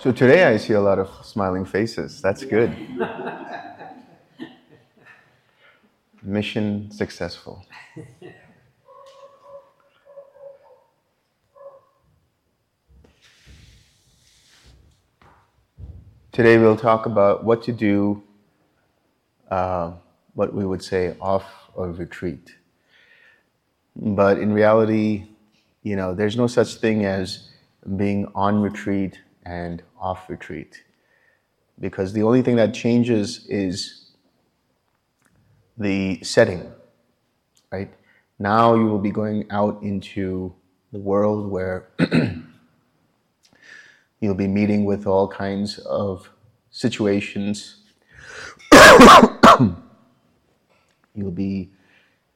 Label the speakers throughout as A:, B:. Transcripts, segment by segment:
A: So today I see a lot of smiling faces. That's good. Mission successful. Today we'll talk about what to do, uh, what we would say off of retreat. But in reality, you know, there's no such thing as being on retreat and off retreat. Because the only thing that changes is the setting, right? Now you will be going out into the world where you'll be meeting with all kinds of situations. you'll be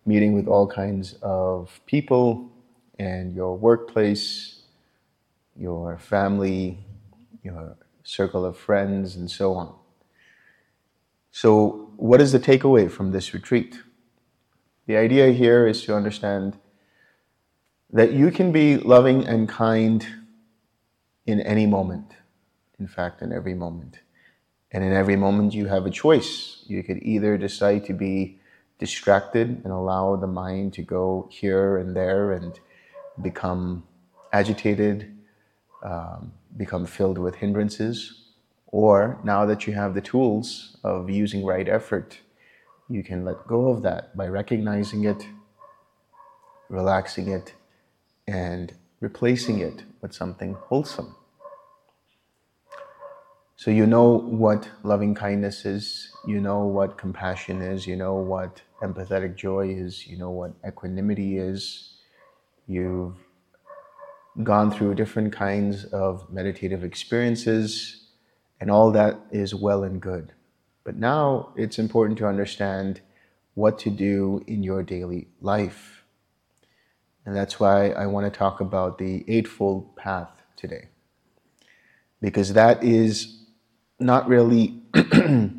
A: meeting with all kinds of people and your workplace, your family, your circle of friends, and so on. So, what is the takeaway from this retreat? The idea here is to understand that you can be loving and kind in any moment, in fact, in every moment. And in every moment, you have a choice. You could either decide to be distracted and allow the mind to go here and there and become agitated, um, become filled with hindrances. Or now that you have the tools of using right effort, you can let go of that by recognizing it, relaxing it, and replacing it with something wholesome. So you know what loving kindness is, you know what compassion is, you know what empathetic joy is, you know what equanimity is. You've gone through different kinds of meditative experiences, and all that is well and good. But now it's important to understand what to do in your daily life. And that's why I want to talk about the Eightfold Path today. Because that is not really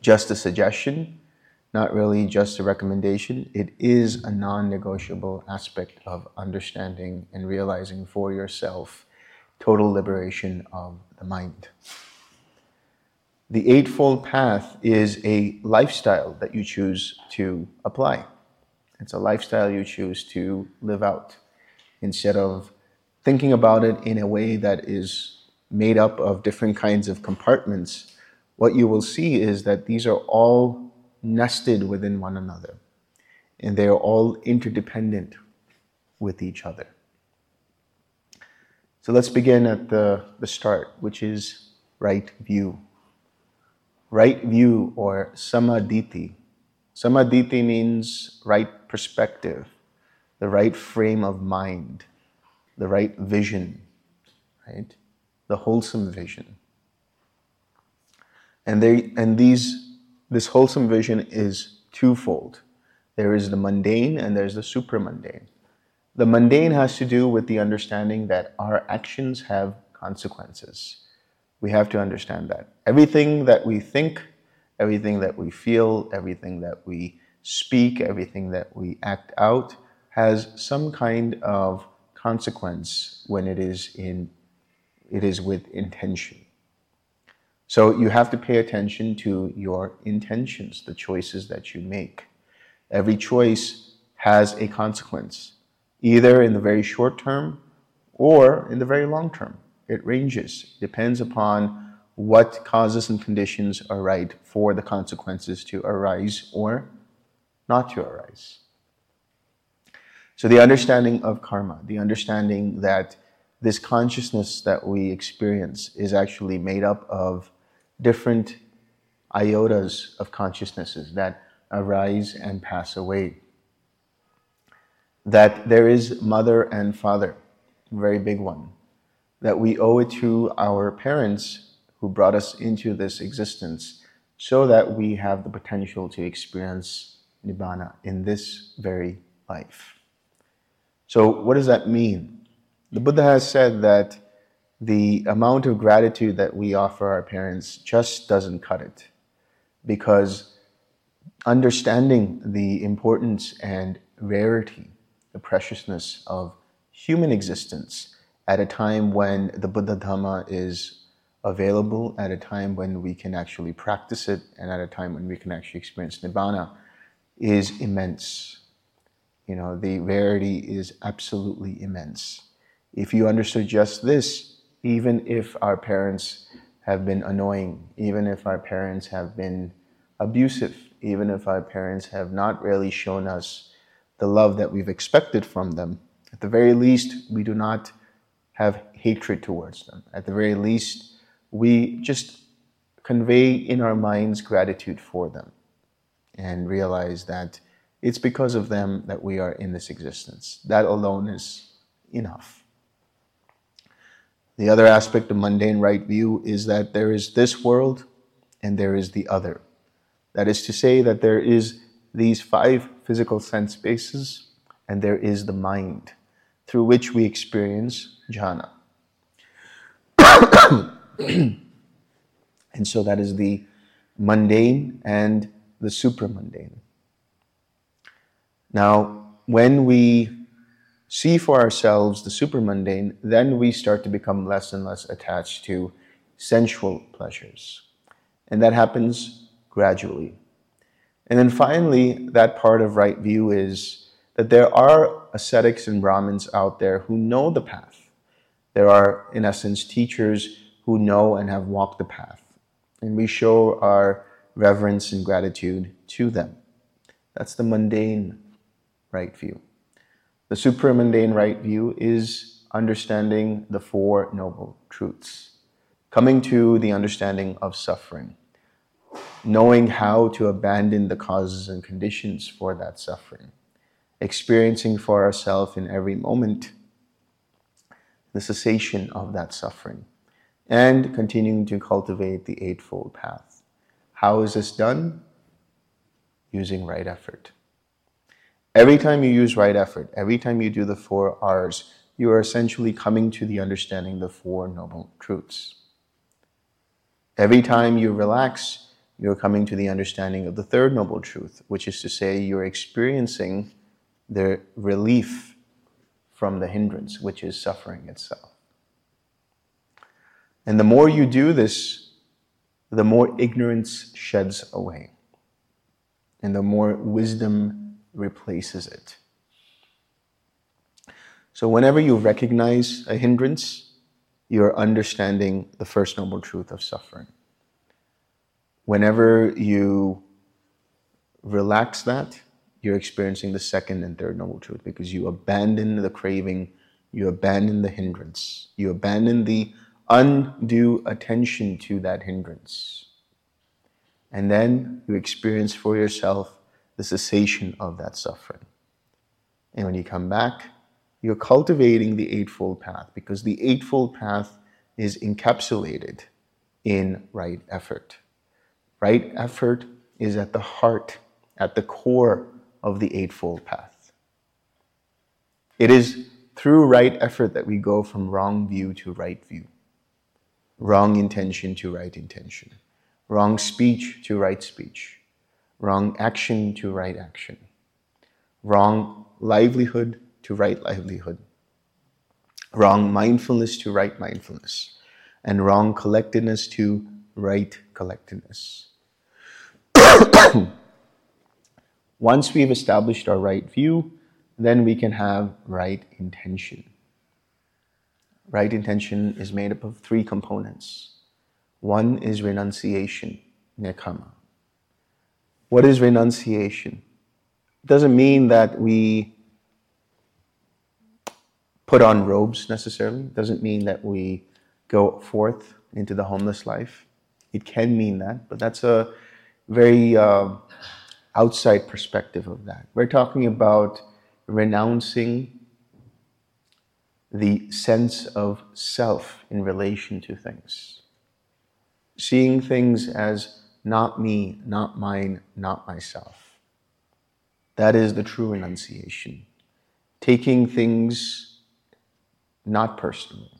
A: just a suggestion, not really just a recommendation. It is a non negotiable aspect of understanding and realizing for yourself total liberation of the mind. The Eightfold Path is a lifestyle that you choose to apply. It's a lifestyle you choose to live out instead of thinking about it in a way that is made up of different kinds of compartments, what you will see is that these are all nested within one another and they are all interdependent with each other. So let's begin at the, the start, which is right view. Right view or samaditi. Samaditi means right perspective, the right frame of mind, the right vision, right? the wholesome vision. And, they, and these, this wholesome vision is twofold. There is the mundane and there's the supramundane. The mundane has to do with the understanding that our actions have consequences. We have to understand that. Everything that we think, everything that we feel, everything that we speak, everything that we act out has some kind of consequence when it is in it is with intention. So you have to pay attention to your intentions, the choices that you make. Every choice has a consequence, either in the very short term or in the very long term. It ranges, depends upon what causes and conditions are right for the consequences to arise or not to arise. So the understanding of karma, the understanding that this consciousness that we experience is actually made up of different iotas of consciousnesses that arise and pass away. That there is mother and father, very big one. That we owe it to our parents who brought us into this existence so that we have the potential to experience Nibbana in this very life. So, what does that mean? The Buddha has said that the amount of gratitude that we offer our parents just doesn't cut it because understanding the importance and rarity, the preciousness of human existence at a time when the Buddha Dhamma is available, at a time when we can actually practice it, and at a time when we can actually experience Nibbana is immense. You know, the rarity is absolutely immense. If you understood just this, even if our parents have been annoying, even if our parents have been abusive, even if our parents have not really shown us the love that we've expected from them, at the very least, we do not have hatred towards them. At the very least, we just convey in our minds gratitude for them and realize that it's because of them that we are in this existence. That alone is enough. The other aspect of mundane right view is that there is this world and there is the other. That is to say, that there is these five physical sense spaces and there is the mind through which we experience jhana. and so that is the mundane and the supramundane. Now, when we see for ourselves the supermundane, then we start to become less and less attached to sensual pleasures. And that happens gradually. And then finally, that part of right view is that there are ascetics and Brahmins out there who know the path. There are, in essence, teachers who know and have walked the path. And we show our reverence and gratitude to them. That's the mundane right view. The supramundane right view is understanding the Four Noble Truths, coming to the understanding of suffering, knowing how to abandon the causes and conditions for that suffering, experiencing for ourselves in every moment the cessation of that suffering, and continuing to cultivate the Eightfold Path. How is this done? Using right effort. Every time you use right effort, every time you do the four R's, you are essentially coming to the understanding of the Four Noble Truths. Every time you relax, you're coming to the understanding of the third Noble Truth, which is to say, you're experiencing the relief from the hindrance, which is suffering itself. And the more you do this, the more ignorance sheds away, and the more wisdom replaces it. So, whenever you recognize a hindrance, you're understanding the first noble truth of suffering. Whenever you relax that, you're experiencing the second and third noble truth because you abandon the craving, you abandon the hindrance, you abandon the undue attention to that hindrance. And then you experience for yourself the cessation of that suffering. And when you come back, you're cultivating the Eightfold Path because the Eightfold Path is encapsulated in right effort. Right effort is at the heart, at the core of the Eightfold Path. It is through right effort that we go from wrong view to right view, wrong intention to right intention, wrong speech to right speech wrong action to right action, wrong livelihood to right livelihood, wrong mindfulness to right mindfulness, and wrong collectedness to right collectedness. Once we've established our right view, then we can have right intention. Right intention is made up of three components. One is renunciation, nekkhamma. What is renunciation? It doesn't mean that we put on robes necessarily. It doesn't mean that we go forth into the homeless life. It can mean that, but that's a very uh, outside perspective of that. We're talking about renouncing the sense of self in relation to things, seeing things as not me, not mine, not myself. That is the true renunciation. Taking things not personally,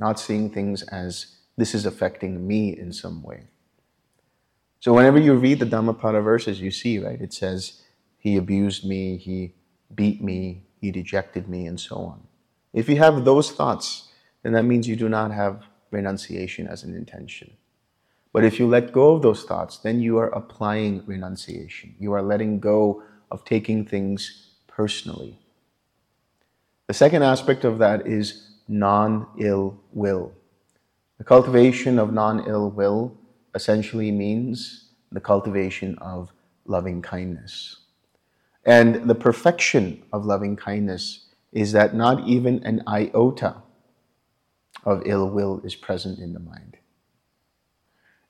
A: not seeing things as this is affecting me in some way. So whenever you read the Dhammapada verses, you see, right, it says, He abused me, He beat me, He dejected me, and so on. If you have those thoughts, then that means you do not have renunciation as an intention. But if you let go of those thoughts, then you are applying renunciation. You are letting go of taking things personally. The second aspect of that is non ill will. The cultivation of non ill will essentially means the cultivation of loving kindness. And the perfection of loving kindness is that not even an iota of ill will is present in the mind.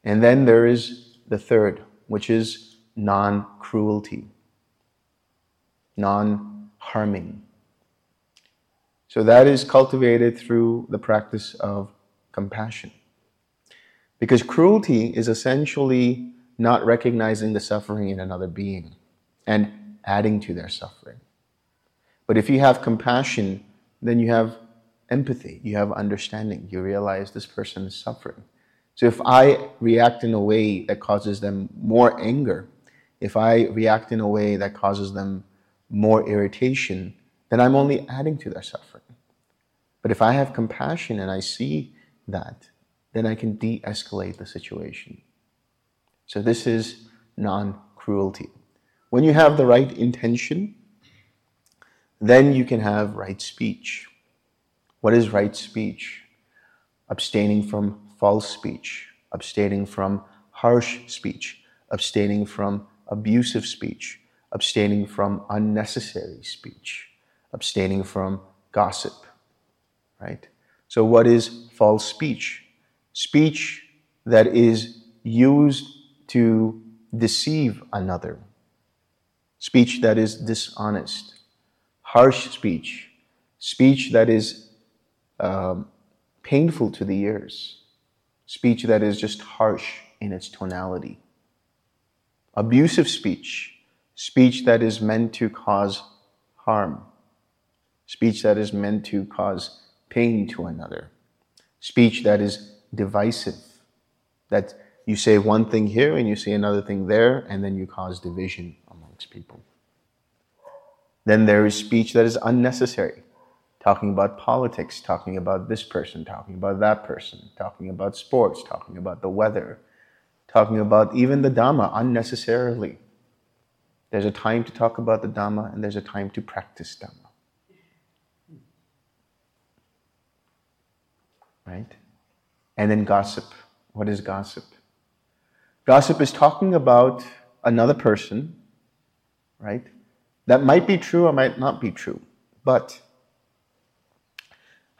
A: And then there is the third, which is non cruelty, non harming. So that is cultivated through the practice of compassion. Because cruelty is essentially not recognizing the suffering in another being and adding to their suffering. But if you have compassion, then you have empathy, you have understanding, you realize this person is suffering. So if I react in a way that causes them more anger, if I react in a way that causes them more irritation, then I'm only adding to their suffering. But if I have compassion and I see that, then I can de escalate the situation. So this is non cruelty. When you have the right intention, then you can have right speech. What is right speech? Abstaining from false speech, abstaining from harsh speech, abstaining from abusive speech, abstaining from unnecessary speech, abstaining from gossip, right? So, what is false speech? Speech that is used to deceive another, speech that is dishonest, harsh speech, speech that is um, painful to the ears, speech that is just harsh in its tonality, abusive speech, speech that is meant to cause harm, speech that is meant to cause pain to another, speech that is divisive, that you say one thing here and you say another thing there, and then you cause division amongst people. Then there is speech that is unnecessary, talking about politics, talking about this person, talking about that person, talking about sports, talking about the weather, talking about even the Dhamma unnecessarily. There's a time to talk about the Dhamma and there's a time to practice Dhamma. Right? And then gossip. What is gossip? Gossip is talking about another person, right? That might be true or might not be true. But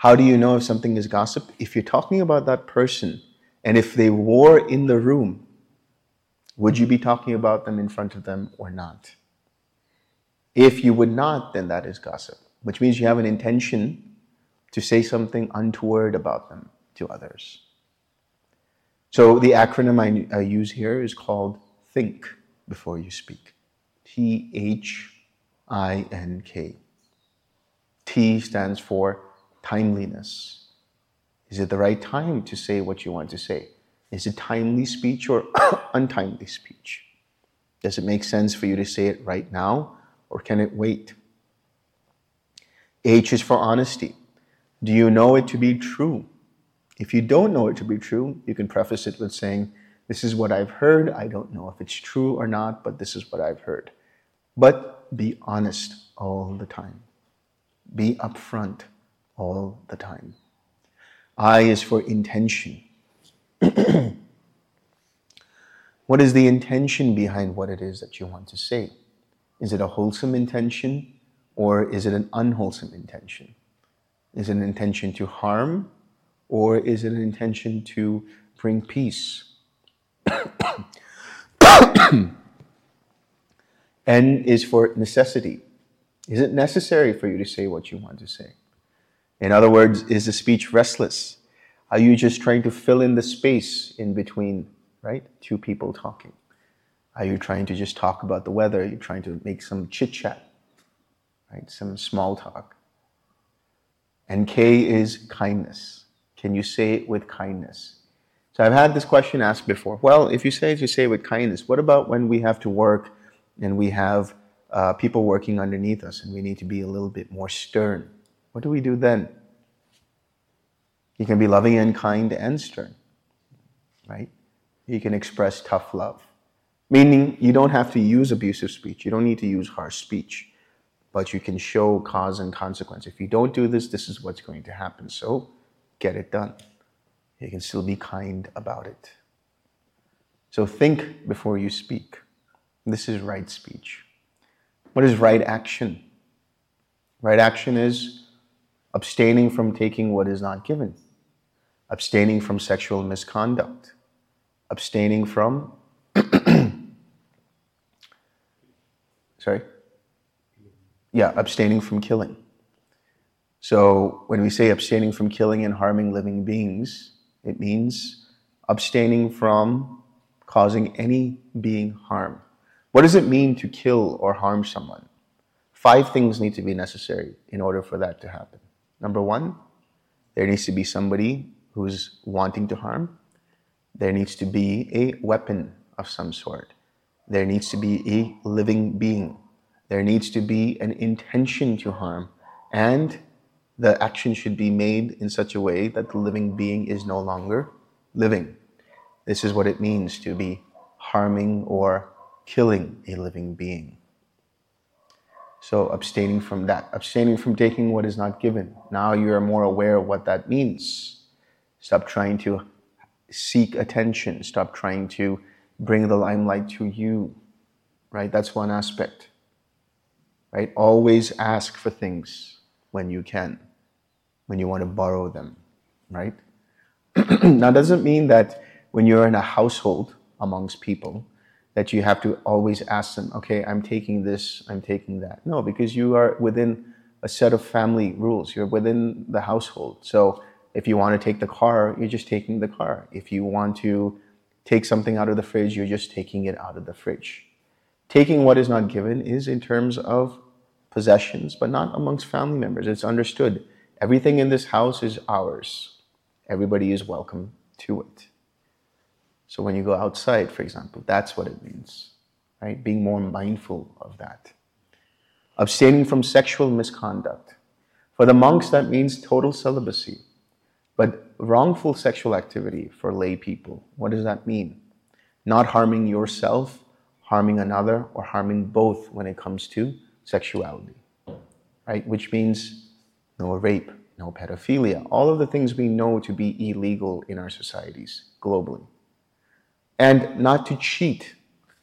A: how do you know if something is gossip? If you're talking about that person and if they were in the room, would you be talking about them in front of them or not? If you would not, then that is gossip, which means you have an intention to say something untoward about them to others. So the acronym I, I use here is called THINK before you speak. T H I N K. T stands for timeliness. Is it the right time to say what you want to say? Is it timely speech or untimely speech? Does it make sense for you to say it right now or can it wait? H is for honesty. Do you know it to be true? If you don't know it to be true, you can preface it with saying, This is what I've heard. I don't know if it's true or not, but this is what I've heard. But be honest all the time. Be upfront all the time. I is for intention. what is the intention behind what it is that you want to say? Is it a wholesome intention or is it an unwholesome intention? Is it an intention to harm or is it an intention to bring peace? N is for necessity. Is it necessary for you to say what you want to say? In other words, is the speech restless? Are you just trying to fill in the space in between, right? Two people talking. Are you trying to just talk about the weather? Are you trying to make some chit chat, right? Some small talk. And K is kindness. Can you say it with kindness? So I've had this question asked before. Well, if you say it, you say it with kindness. What about when we have to work and we have uh, people working underneath us and we need to be a little bit more stern? What do we do then? You can be loving and kind and stern, right? You can express tough love, meaning you don't have to use abusive speech. You don't need to use harsh speech, but you can show cause and consequence. If you don't do this, this is what's going to happen. So get it done. You can still be kind about it. So think before you speak. This is right speech. What is right action? Right action is abstaining from taking what is not given, abstaining from sexual misconduct, abstaining from. sorry? Yeah, abstaining from killing. So when we say abstaining from killing and harming living beings, it means abstaining from causing any being harm. What does it mean to kill or harm someone? Five things need to be necessary in order for that to happen. Number one, there needs to be somebody who's wanting to harm. There needs to be a weapon of some sort. There needs to be a living being. There needs to be an intention to harm. And the action should be made in such a way that the living being is no longer living. This is what it means to be harming or killing a living being. So, abstaining from that, abstaining from taking what is not given. Now you are more aware of what that means. Stop trying to seek attention, stop trying to bring the limelight to you, right? That's one aspect, right? Always ask for things when you can when you want to borrow them, right? now, doesn't mean that when you're in a household amongst people, that you have to always ask them, okay, I'm taking this, I'm taking that. No, because you are within a set of family rules. You're within the household. So if you want to take the car, you're just taking the car. If you want to take something out of the fridge, you're just taking it out of the fridge. Taking what is not given is in terms of possessions, but not amongst family members. It's understood Everything in this house is ours. Everybody is welcome to it. So when you go outside, for example, that's what it means, right? Being more mindful of that. Abstaining from sexual misconduct. For the monks, that means total celibacy. But wrongful sexual activity for lay people, what does that mean? Not harming yourself, harming another, or harming both when it comes to sexuality, right? Which means no rape, no pedophilia, all of the things we know to be illegal in our societies globally. And not to cheat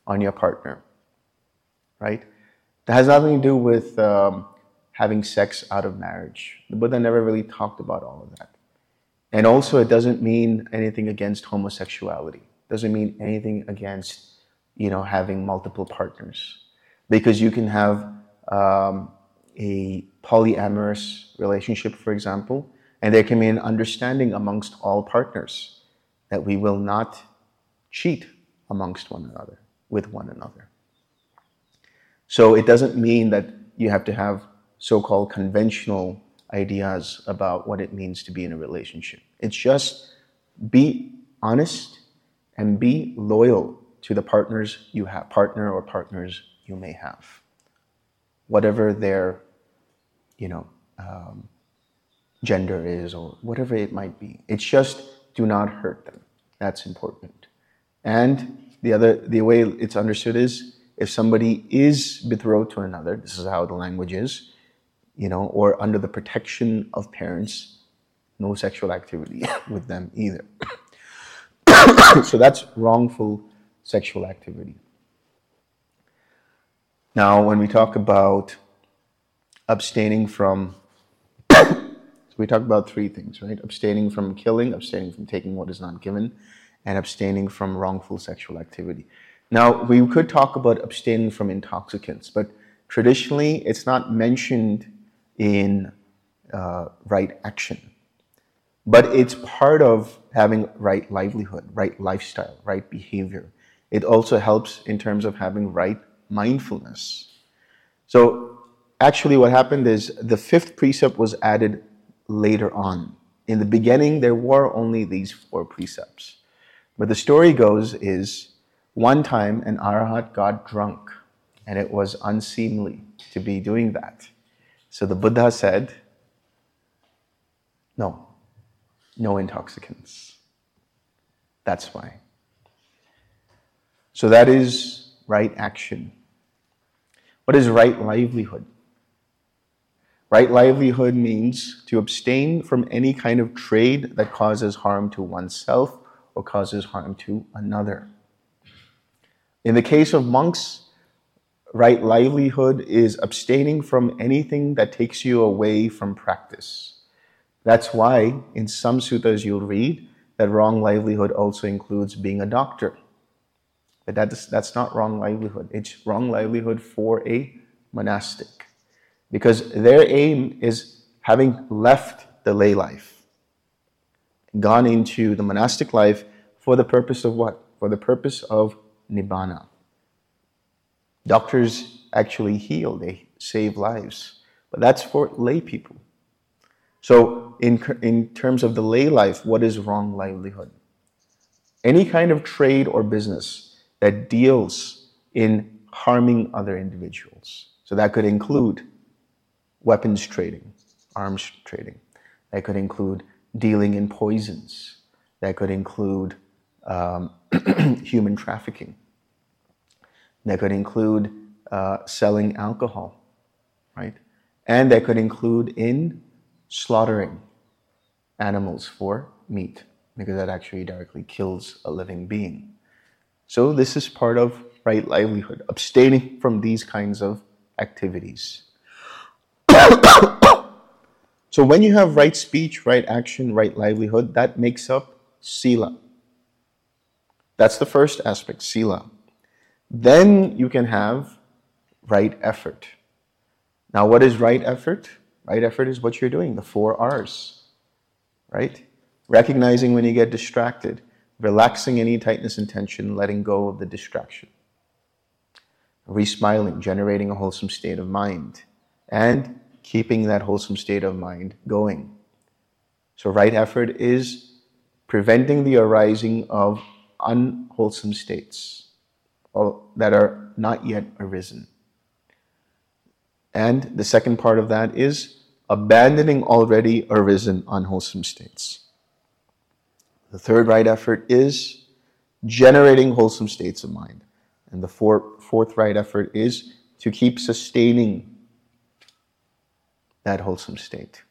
A: on your partner, right? That has nothing to do with um, having sex out of marriage. The Buddha never really talked about all of that. And also, it doesn't mean anything against homosexuality. It doesn't mean anything against, you know, having multiple partners, because you can have um, a polyamorous relationship, for example, and there can be an understanding amongst all partners that we will not cheat amongst one another, with one another. So it doesn't mean that you have to have so called conventional ideas about what it means to be in a relationship. It's just be honest and be loyal to the partners you have, partner or partners you may have whatever their, you know, um, gender is or whatever it might be. It's just do not hurt them. That's important. And the other, the way it's understood is if somebody is betrothed to another, this is how the language is, you know, or under the protection of parents, no sexual activity with them either. so that's wrongful sexual activity. Now, when we talk about abstaining from, so we talk about three things, right? Abstaining from killing, abstaining from taking what is not given, and abstaining from wrongful sexual activity. Now, we could talk about abstaining from intoxicants, but traditionally it's not mentioned in uh, right action. But it's part of having right livelihood, right lifestyle, right behavior. It also helps in terms of having right mindfulness. So, actually, what happened is the fifth precept was added later on. In the beginning, there were only these four precepts. But the story goes is one time an arahat got drunk, and it was unseemly to be doing that. So the Buddha said, No, no intoxicants. That's why. So that is right action. What is right livelihood? Right livelihood means to abstain from any kind of trade that causes harm to oneself or causes harm to another. In the case of monks, right livelihood is abstaining from anything that takes you away from practice. That's why in some suttas you'll read that wrong livelihood also includes being a doctor. But that's, that's not wrong livelihood. It's wrong livelihood for a monastic. Because their aim is having left the lay life, gone into the monastic life for the purpose of what? For the purpose of nibbana. Doctors actually heal, they save lives. But that's for lay people. So, in, in terms of the lay life, what is wrong livelihood? Any kind of trade or business that deals in harming other individuals. So, that could include weapons trading, arms trading. That could include dealing in poisons. That could include um, human trafficking. That could include uh, selling alcohol, right? And that could include in slaughtering animals for meat, because that actually directly kills a living being. So, this is part of right livelihood, abstaining from these kinds of activities. so, when you have right speech, right action, right livelihood, that makes up sila. That's the first aspect, sila. Then you can have right effort. Now, what is right effort? Right effort is what you're doing, the four R's, right? Recognizing when you get distracted, relaxing any tightness and tension, letting go of the distraction. Resmiling, generating a wholesome state of mind, and keeping that wholesome state of mind going. So, right effort is preventing the arising of unwholesome states that are not yet arisen. And the second part of that is abandoning already arisen unwholesome states. The third right effort is generating wholesome states of mind. And the four, fourth right effort is to keep sustaining that wholesome state.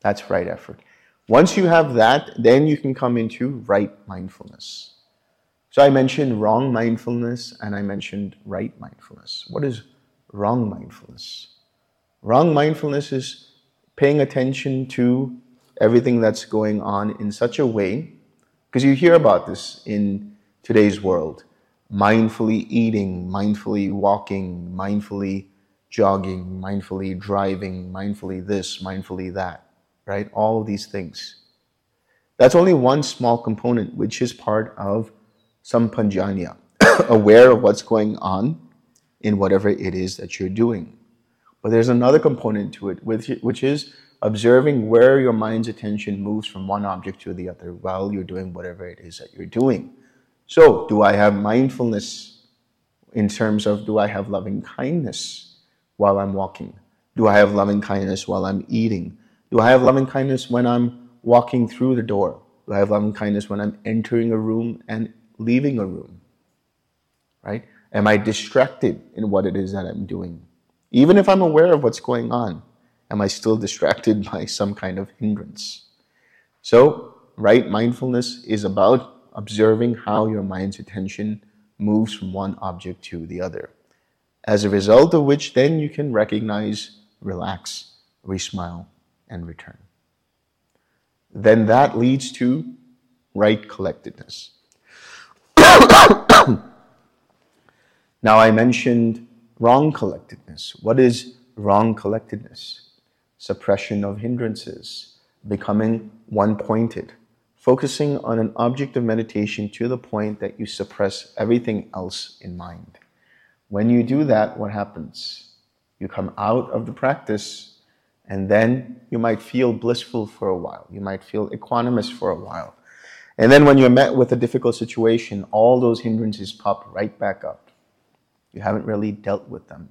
A: That's right effort. Once you have that, then you can come into right mindfulness. So I mentioned wrong mindfulness and I mentioned right mindfulness. What is wrong mindfulness. Wrong mindfulness is paying attention to everything that's going on in such a way, because you hear about this in today's world mindfully eating, mindfully walking, mindfully jogging, mindfully driving, mindfully this, mindfully that, right? All of these things. That's only one small component, which is part of sampajanya, aware of what's going on in whatever it is that you're doing. But there's another component to it, which is observing where your mind's attention moves from one object to the other while you're doing whatever it is that you're doing. So, do I have mindfulness in terms of do I have loving kindness while I'm walking? Do I have loving kindness while I'm eating? Do I have loving kindness when I'm walking through the door? Do I have loving kindness when I'm entering a room and leaving a room? Right? Am I distracted in what it is that I'm doing? Even if I'm aware of what's going on, am I still distracted by some kind of hindrance? So, right mindfulness is about observing how your mind's attention moves from one object to the other. As a result of which, then you can recognize, relax, resmile, and return. Then that leads to right collectedness. Now, I mentioned wrong collectedness. What is wrong collectedness? Suppression of hindrances, becoming one pointed, focusing on an object of meditation to the point that you suppress everything else in mind. When you do that, what happens? You come out of the practice, and then you might feel blissful for a while. You might feel equanimous for a while. And then when you're met with a difficult situation, all those hindrances pop right back up. You haven't really dealt with them.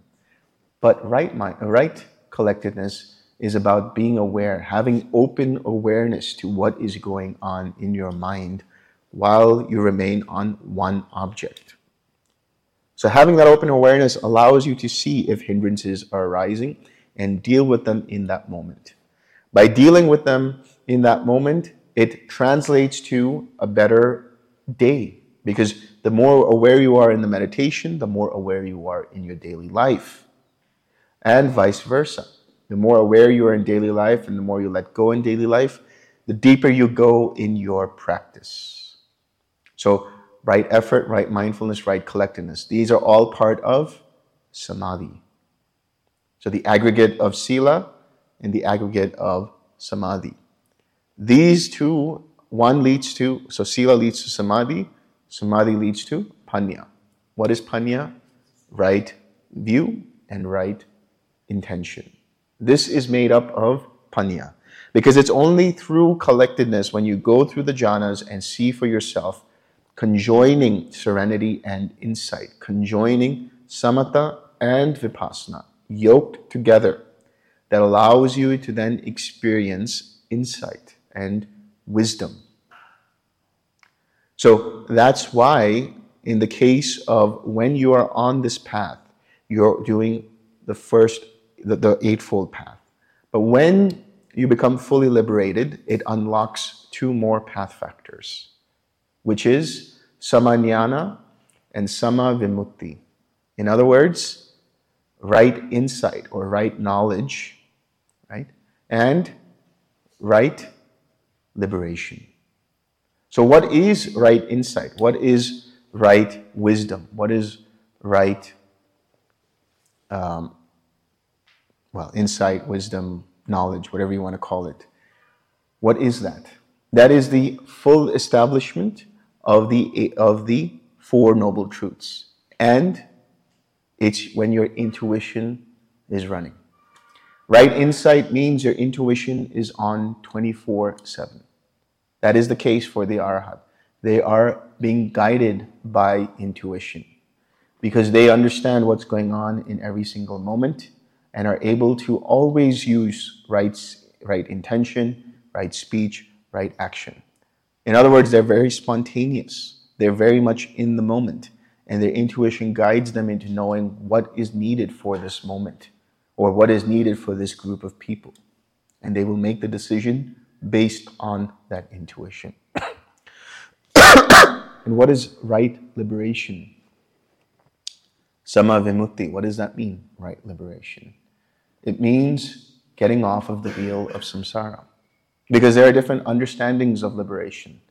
A: But right, mind, right collectedness is about being aware, having open awareness to what is going on in your mind while you remain on one object. So, having that open awareness allows you to see if hindrances are arising and deal with them in that moment. By dealing with them in that moment, it translates to a better day because the more aware you are in the meditation, the more aware you are in your daily life, and vice versa. The more aware you are in daily life and the more you let go in daily life, the deeper you go in your practice. So, right effort, right mindfulness, right collectedness. These are all part of samadhi. So, the aggregate of sila and the aggregate of samadhi. These two, one leads to, so sila leads to samadhi, samadhi leads to panya. What is panya? Right view and right intention. This is made up of panya. Because it's only through collectedness, when you go through the jhanas and see for yourself, conjoining serenity and insight, conjoining samatha and vipassana, yoked together, that allows you to then experience insight and wisdom. So that's why, in the case of when you are on this path, you're doing the first the, the Eightfold Path. But when you become fully liberated, it unlocks two more path factors, which is samajnana and sama vimutti. In other words, right insight or right knowledge, right? And right liberation. So, what is right insight? What is right wisdom? What is right um, well, insight, wisdom, knowledge, whatever you want to call it. What is that? That is the full establishment of the, of the Four Noble Truths. And it's when your intuition is running. Right insight means your intuition is on 24 7. That is the case for the Arhat. They are being guided by intuition because they understand what's going on in every single moment and are able to always use right, right intention, right speech, right action. In other words, they're very spontaneous. They're very much in the moment, and their intuition guides them into knowing what is needed for this moment or what is needed for this group of people. And they will make the decision based on that intuition. and what is right liberation? Sama vimutti, what does that mean, right liberation? It means getting off of the wheel of samsara. Because there are different understandings of liberation.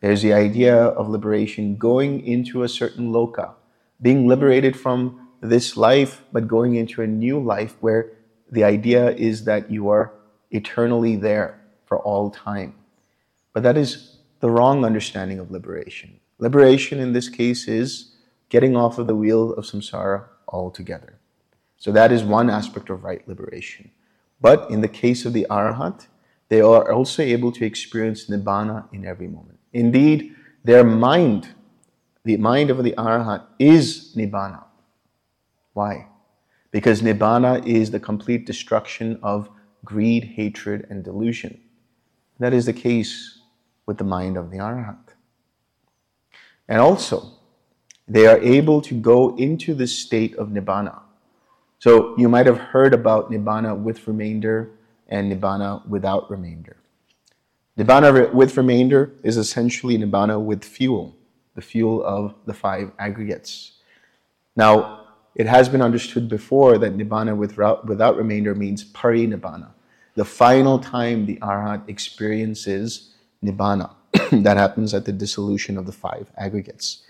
A: There's the idea of liberation going into a certain loka, being liberated from this life, but going into a new life where the idea is that you are eternally there for all time. But that is the wrong understanding of liberation. Liberation in this case is getting off of the wheel of samsara altogether. So that is one aspect of right liberation. But in the case of the Arhat, they are also able to experience Nibbana in every moment. Indeed, their mind, the mind of the Arhat, is Nibbana. Why? Because Nibbana is the complete destruction of greed, hatred, and delusion. That is the case with the mind of the Arhat. And also, they are able to go into the state of Nibbana so you might have heard about Nibbana with remainder and Nibbana without remainder. Nibbana with remainder is essentially Nibbana with fuel, the fuel of the five aggregates. Now, it has been understood before that Nibbana without, without remainder means Parinibbana, the final time the Arhat experiences Nibbana. that happens at the dissolution of the five aggregates.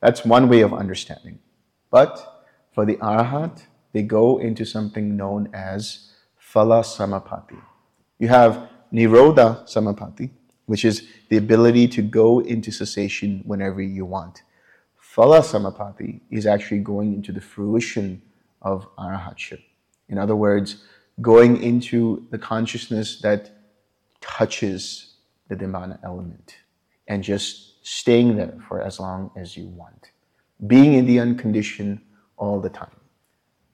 A: That's one way of understanding. But for the Arhat, they go into something known as phala samapatti. You have nirodha samapatti, which is the ability to go into cessation whenever you want. Phala samapatti is actually going into the fruition of arahatship. In other words, going into the consciousness that touches the Nibbana element and just staying there for as long as you want. Being in the unconditioned all the time.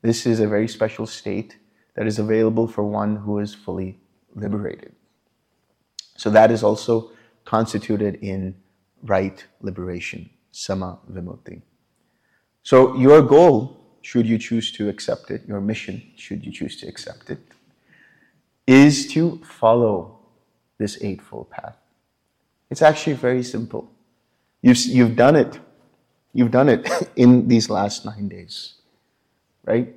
A: This is a very special state that is available for one who is fully liberated. So that is also constituted in right liberation, samma vimutti. So your goal, should you choose to accept it, your mission, should you choose to accept it, is to follow this Eightfold Path. It's actually very simple. You've, you've done it. You've done it in these last nine days, right?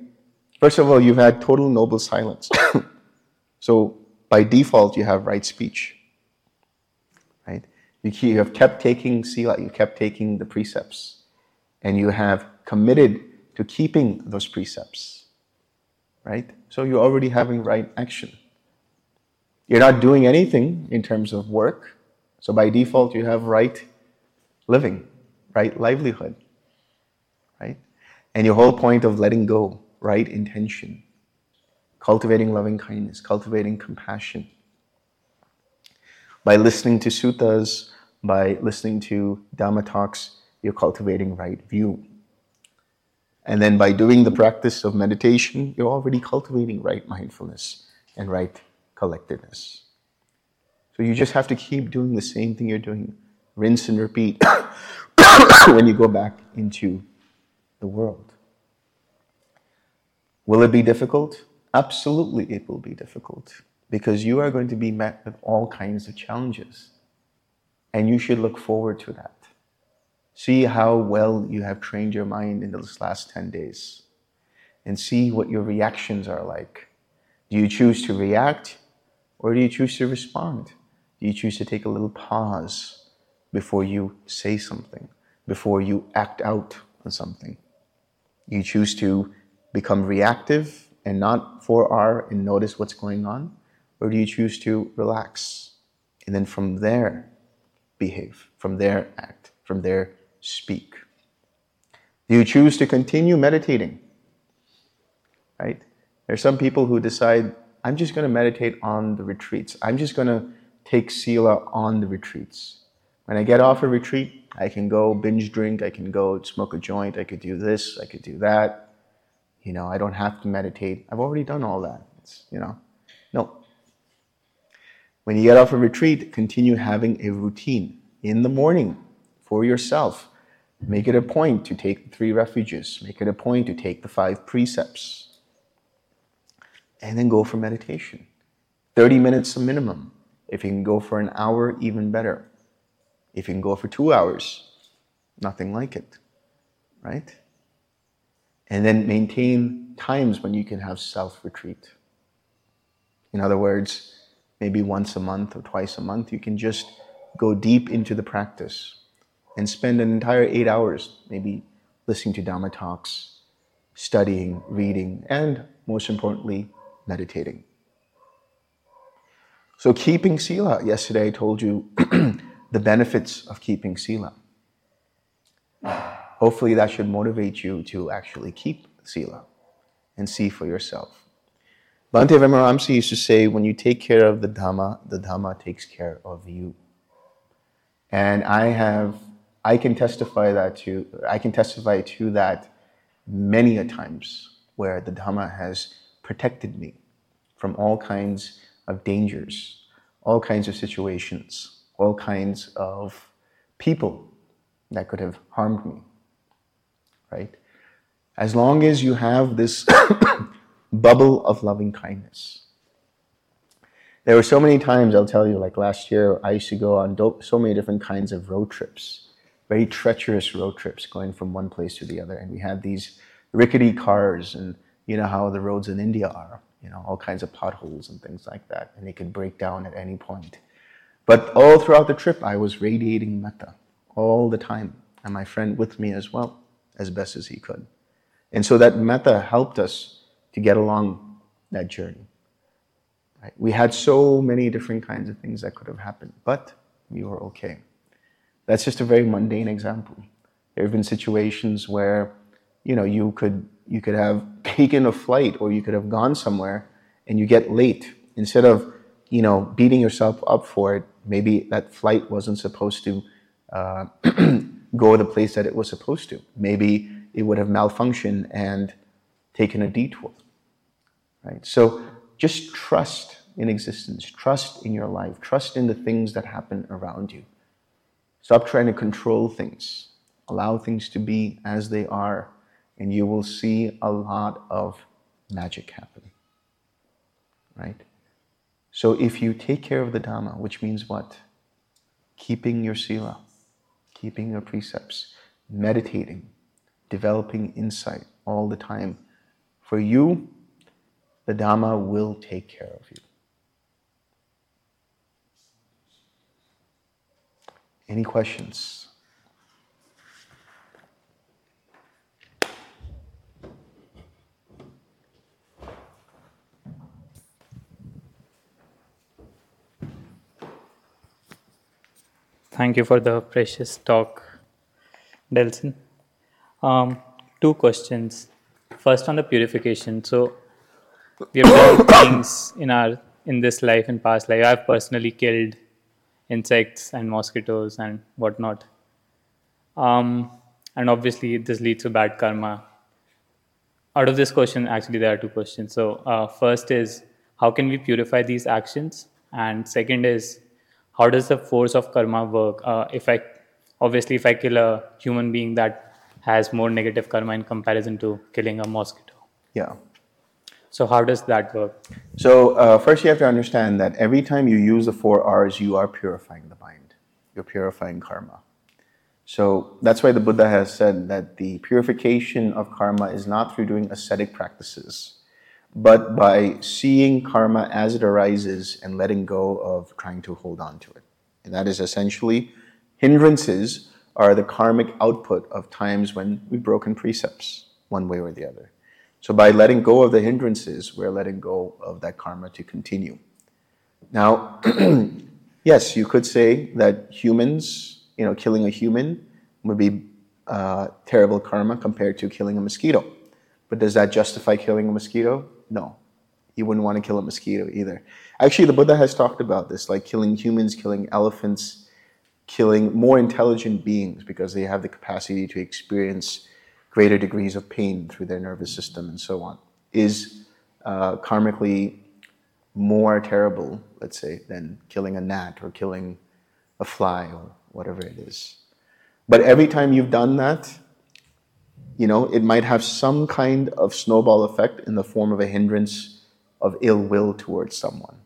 A: First of all, you've had total noble silence. so by default, you have right speech, right? You, have kept taking sila, you kept taking the precepts, and you have committed to keeping those precepts, right? So you're already having right action. You're not doing anything in terms of work. So by default, you have right living, right livelihood, right? And your whole point of letting go, right intention, cultivating loving kindness, cultivating compassion. By listening to suttas, by listening to Dhamma talks, you're cultivating right view. And then by doing the practice of meditation, you're already cultivating right mindfulness and right collectedness. So you just have to keep doing the same thing you're doing, rinse and repeat when you go back into the world. Will it be difficult? Absolutely, it will be difficult because you are going to be met with all kinds of challenges. And you should look forward to that. See how well you have trained your mind in those last 10 days and see what your reactions are like. Do you choose to react or do you choose to respond? Do you choose to take a little pause before you say something, before you act out on something? You choose to become reactive and not 4R and notice what's going on? Or do you choose to relax and then from there behave, from there act, from there speak? Do you choose to continue meditating? Right? There are some people who decide I'm just going to meditate on the retreats. I'm just going to take Sila on the retreats. When I get off a retreat, I can go binge drink, I can go smoke a joint, I could do this, I could do that. You know, I don't have to meditate. I've already done all that. It's, you know, no. When you get off a retreat, continue having a routine in the morning for yourself. Make it a point to take the three refuges. Make it a point to take the five precepts and then go for meditation. 30 minutes a minimum. If you can go for an hour, even better. If you can go for two hours, nothing like it, right? And then maintain times when you can have self retreat. In other words, maybe once a month or twice a month, you can just go deep into the practice and spend an entire eight hours, maybe listening to Dhamma talks, studying, reading, and most importantly, meditating. So, keeping Sila, yesterday I told you the benefits of keeping Sila. Hopefully, that should motivate you to actually keep Sila and see for yourself. Bhante Vimalaramsi used to say, when you take care of the Dhamma, the Dhamma takes care of you. And I have, I can testify that to, I can testify to that many a times where the Dhamma has protected me from all kinds of dangers, all kinds of situations, all kinds of people that could have harmed me. Right? As long as you have this bubble of loving kindness. There were so many times, I'll tell you, like last year, I used to go on so many different kinds of road trips, very treacherous road trips going from one place to the other. And we had these rickety cars and you know how the roads in India are, you know, all kinds of potholes and things like that, and they could break down at any point. But all throughout the trip, I was radiating metta all the time, and my friend with me as well, as best as he could. And so that metta helped us to get along that journey. Right? We had so many different kinds of things that could have happened, but we were okay. That's just a very mundane example. There have been situations where, you know, you could you could have taken a flight or you could have gone somewhere and you get late. Instead of, you know, beating yourself up for it, maybe that flight wasn't supposed to uh, go the place that it was supposed to. Maybe it would have malfunctioned and taken a detour. right? So just trust in existence, trust in your life, trust in the things that happen around you. Stop trying to control things. Allow things to be as they are, and you will see a lot of magic happen. Right? So if you take care of the Dhamma, which means what? Keeping your sila, keeping your precepts, meditating, developing insight all the time. For you, the Dhamma will take care of you. Any questions?
B: Thank you for the precious talk, Delson. Um, two questions. First, on the purification. So, we have done things in our in this life and past life. I've personally killed insects and mosquitoes and whatnot. Um, and obviously, this leads to bad karma. Out of this question, actually, there are two questions. So, uh, first is how can we purify these actions? And second is how does the force of karma work? Uh, if I obviously, if I kill a human being, that has more negative karma in comparison to killing a mosquito.
A: Yeah.
B: So, how does that work?
A: So, uh, first you have to understand that every time you use the four R's, you are purifying the mind. You're purifying karma. So, that's why the Buddha has said that the purification of karma is not through doing ascetic practices, but by seeing karma as it arises and letting go of trying to hold on to it. And that is essentially hindrances are the karmic output of times when we've broken precepts, one way or the other. So by letting go of the hindrances, we're letting go of that karma to continue. Now, yes, you could say that humans, you know, killing a human would be uh, terrible karma compared to killing a mosquito. But does that justify killing a mosquito? No. You wouldn't want to kill a mosquito either. Actually, the Buddha has talked about this, like killing humans, killing elephants, killing more intelligent beings because they have the capacity to experience greater degrees of pain through their nervous system and so on, is uh, karmically more terrible, let's say, than killing a gnat or killing a fly or whatever it is. But every time you've done that, you know, it might have some kind of snowball effect in the form of a hindrance of ill will towards someone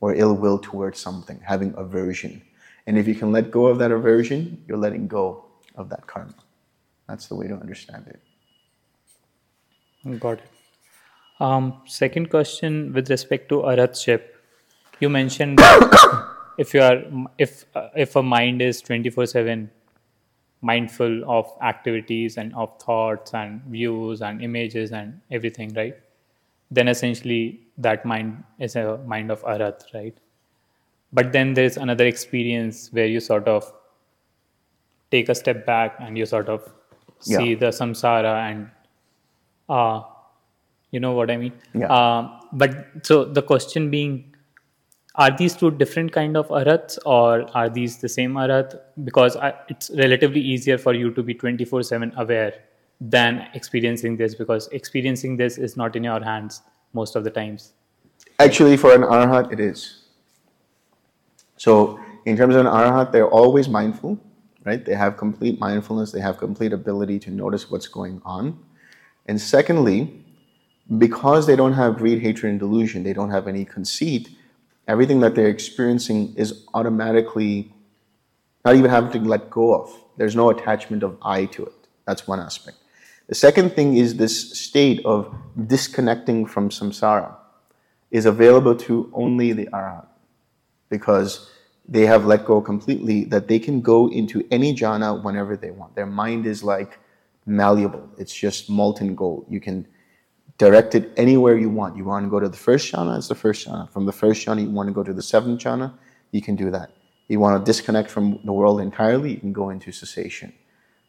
A: or ill will towards something, having aversion. And if you can let go of that aversion, you're letting go of that karma. That's the way to understand it.
B: Got it. Um, second question with respect to arhatship, you mentioned if you are if uh, if a mind is twenty four seven mindful of activities and of thoughts and views and images and everything, right? Then essentially that mind is a mind of arhat, right? But then there's another experience where you sort of take a step back and you sort of see
A: Yeah.
B: the samsara and uh, you know what I mean?
A: Yeah.
B: Uh, but so the question being, are these two different kind of arhats or are these the same arhat? Because it's relatively easier for you to be 24/7 aware than experiencing this because experiencing this is not in your hands most of the times.
A: Actually, for an arhat, it is. So, in terms of an arhat, they're always mindful, right? They have complete mindfulness, they have complete ability to notice what's going on. And secondly, because they don't have greed, hatred, and delusion, they don't have any conceit, everything that they're experiencing is automatically not even having to let go of. There's no attachment of I to it. That's one aspect. The second thing is this state of disconnecting from samsara is available to only the arhat because they have let go completely that they can go into any jhana whenever they want. Their mind is like malleable. It's just molten gold. You can direct it anywhere you want. You want to go to the first jhana, it's the first jhana. From the first jhana, you want to go to the seventh jhana, you can do that. You want to disconnect from the world entirely, you can go into cessation.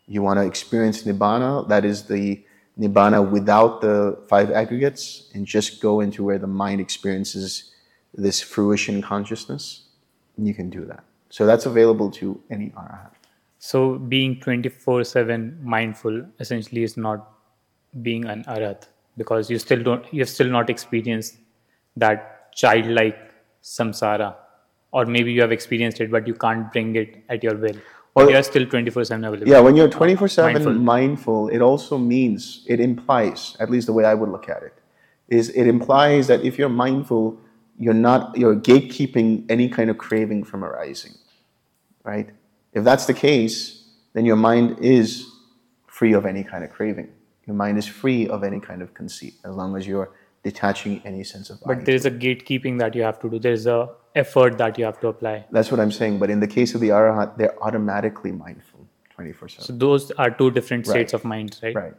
A: You want to experience nibbana, that is the nibbana without the five aggregates, and just go into where the mind experiences this fruition consciousness, you can do that. So that's available to any arahat.
B: So being 24/7 mindful essentially is not being an arhat because you still don't you have still not experienced that childlike samsara or maybe you have experienced it but you can't bring it at your will
A: Well-
B: you are still 24 7 available
A: Yeah, when you're 24 7
B: Mindful.
A: mindful, it also means, it implies, at least the way I would look at it, is it implies that if you're mindful, you're not, you're gatekeeping any kind of craving from arising, right? If that's the case, then your mind is free of any kind of craving. Your mind is free of any kind of conceit, as long as you're detaching any sense of
B: but there is a gatekeeping that you have to do there's a effort that you have to apply
A: That's what I'm saying. But in the case of the Arahat, they're automatically mindful 24 7.
B: so those are two different
A: Right.
B: states of minds right
A: Right.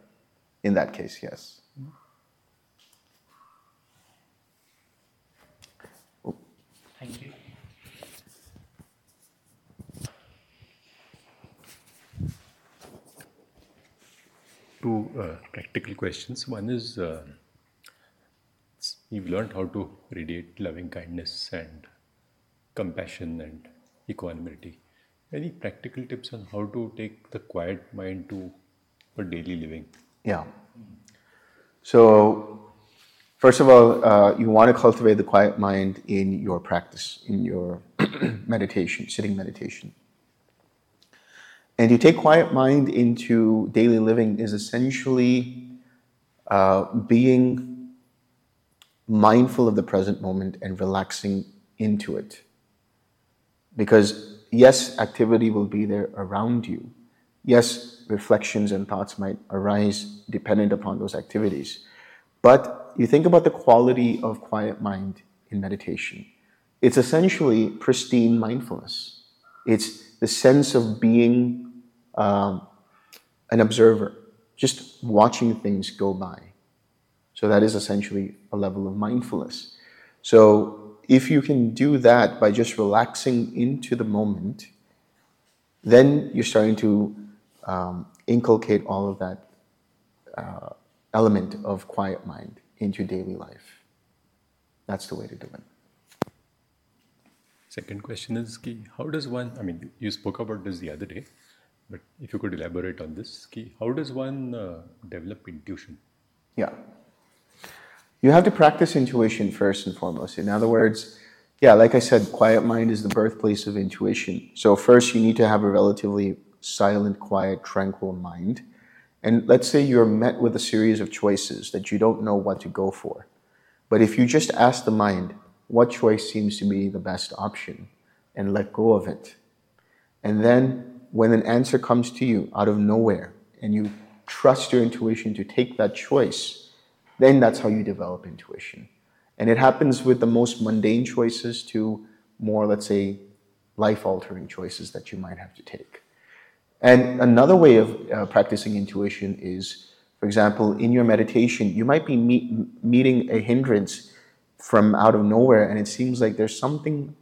A: In that case, yes.
C: Two uh, practical questions. One is uh, we've learned how to radiate loving kindness and compassion and equanimity. Any practical tips on how to take the quiet mind to a daily living?
A: Yeah. So, first of all, uh, you want to cultivate the quiet mind in your practice, in your meditation, sitting meditation. And to take quiet mind into daily living is essentially uh, being mindful of the present moment and relaxing into it. Because, yes, activity will be there around you. Yes, reflections and thoughts might arise dependent upon those activities. But you think about the quality of quiet mind in meditation. It's essentially pristine mindfulness. It's the sense of being um, an observer, just watching things go by. So that is essentially a level of mindfulness. So if you can do that by just relaxing into the moment, then you're starting to um, inculcate all of that uh, element of quiet mind into daily life. That's the way to do it.
C: Second question is ki, how does one, I mean, you spoke about this the other day, but if you could elaborate on this, how does one uh, develop intuition?
A: Yeah. You have to practice intuition first and foremost. In other words, yeah, like I said, quiet mind is the birthplace of intuition. So, first, you need to have a relatively silent, quiet, tranquil mind. And let's say you're met with a series of choices that you don't know what to go for. But if you just ask the mind, what choice seems to be the best option, and let go of it, and then when an answer comes to you out of nowhere and you trust your intuition to take that choice, then that's how you develop intuition. And it happens with the most mundane choices to more, let's say, life altering choices that you might have to take. And another way of uh, practicing intuition is, for example, in your meditation, you might be meet, meeting a hindrance from out of nowhere, and it seems like there's something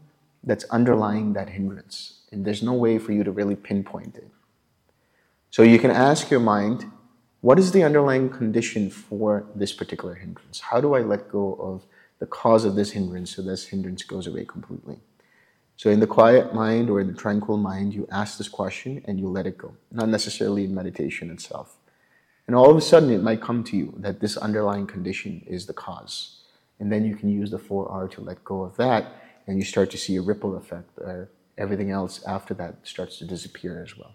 A: that's underlying that hindrance, and there's no way for you to really pinpoint it. So you can ask your mind, what is the underlying condition for this particular hindrance? How do I let go of the cause of this hindrance so this hindrance goes away completely? So in the quiet mind or in the tranquil mind, you ask this question and you let it go, not necessarily in meditation itself. And all of a sudden, it might come to you that this underlying condition is the cause. And then you can use the 4R to let go of that, and you start to see a ripple effect where everything else after that starts to disappear as well.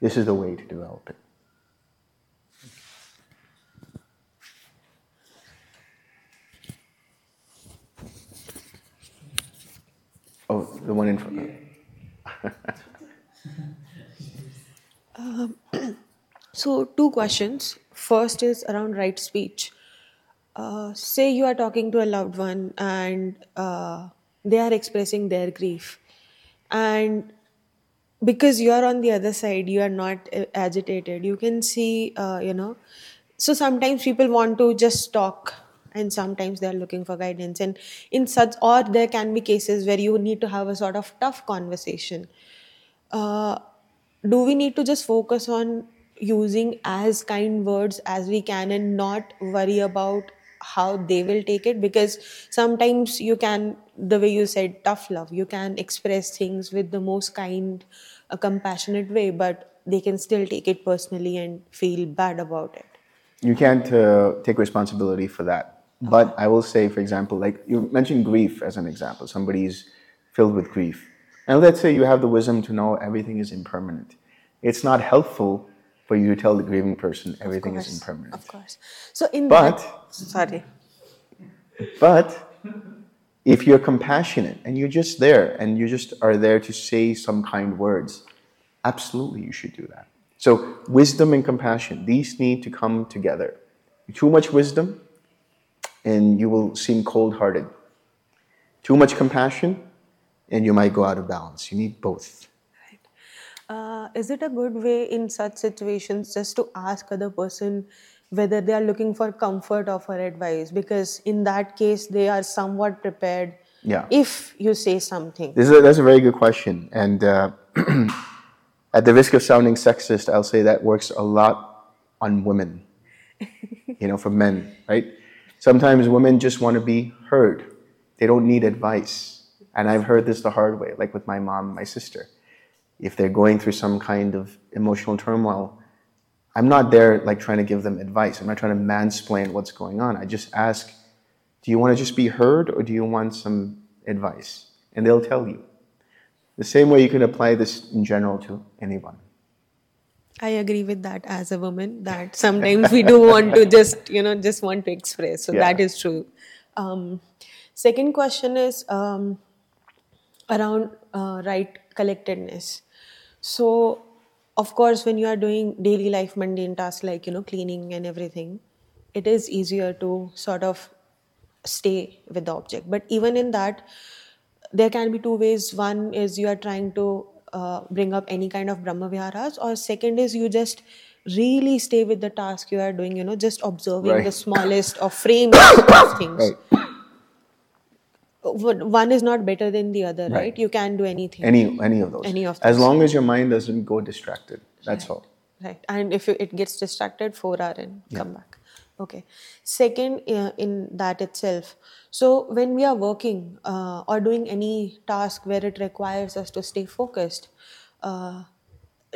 A: This is the way to develop it. Oh, the one in front.
D: So, two questions. First is around right speech. Uh, say you are talking to a loved one and uh, they are expressing their grief, and because you are on the other side, you are not uh, agitated. You can see, uh, you know. So sometimes people want to just talk, and sometimes they are looking for guidance. And in such, or there can be cases where you need to have a sort of tough conversation uh, do we need to just focus on using as kind words as we can and not worry about how they will take it because sometimes you can the way you said tough love you can express things with the most kind a compassionate way but they can still take it personally and feel bad about it
A: You can't uh, take responsibility for that. But I will say, for example, like you mentioned grief as an example. Somebody's filled with grief. And let's say you have the wisdom to know everything is impermanent. It's not helpful for you to tell the grieving person everything is impermanent.
D: Of course. So in
A: But-
D: that, sorry.
A: But if you're compassionate and you're just there and you just are there to say some kind words, absolutely you should do that. So, wisdom and compassion, these need to come together. Too much wisdom, and you will seem cold hearted. Too much compassion, and you might go out of balance. You need both.
D: Uh, is it a good way in such situations just to ask other person whether they are looking for comfort or for advice? Because in that case, they are somewhat prepared.
A: Yeah.
D: If you say something.
A: This is a, that's a very good question. And uh, at the risk of sounding sexist, I'll say that works a lot on women, you know, for men, right? Sometimes women just want to be heard, they don't need advice. And I've heard this the hard way, like with my mom my sister. If they're going through some kind of emotional turmoil, I'm not there like trying to give them advice. I'm not trying to mansplain what's going on. I just ask, do you want to just be heard or do you want some advice? And they'll tell you. The same way you can apply this in general to anyone.
D: I agree with that as a woman that sometimes we do want to just, you know, just want to express. So
A: Yeah.
D: that is true. Um, second question is um, around uh, right collectedness. So, of course, when you are doing daily life mundane tasks like, you know, cleaning and everything, it is easier to sort of stay with the object. But even in that, there can be two ways. One is you are trying to uh, bring up any kind of Brahma Viharas, or second is you just really stay with the task you are doing, you know, just observing
A: Right.
D: the smallest of frames of things.
A: Right.
D: One is not better than the other, right?
A: Right.
D: You can do anything.
A: Any any of those.
D: Any of
A: As long as your mind doesn't go distracted. That's all.
D: Right. And if you, it gets distracted, 4R and come back. Okay. Second, uh, in that itself. So when we are working uh, or doing any task where it requires us to stay focused, uh,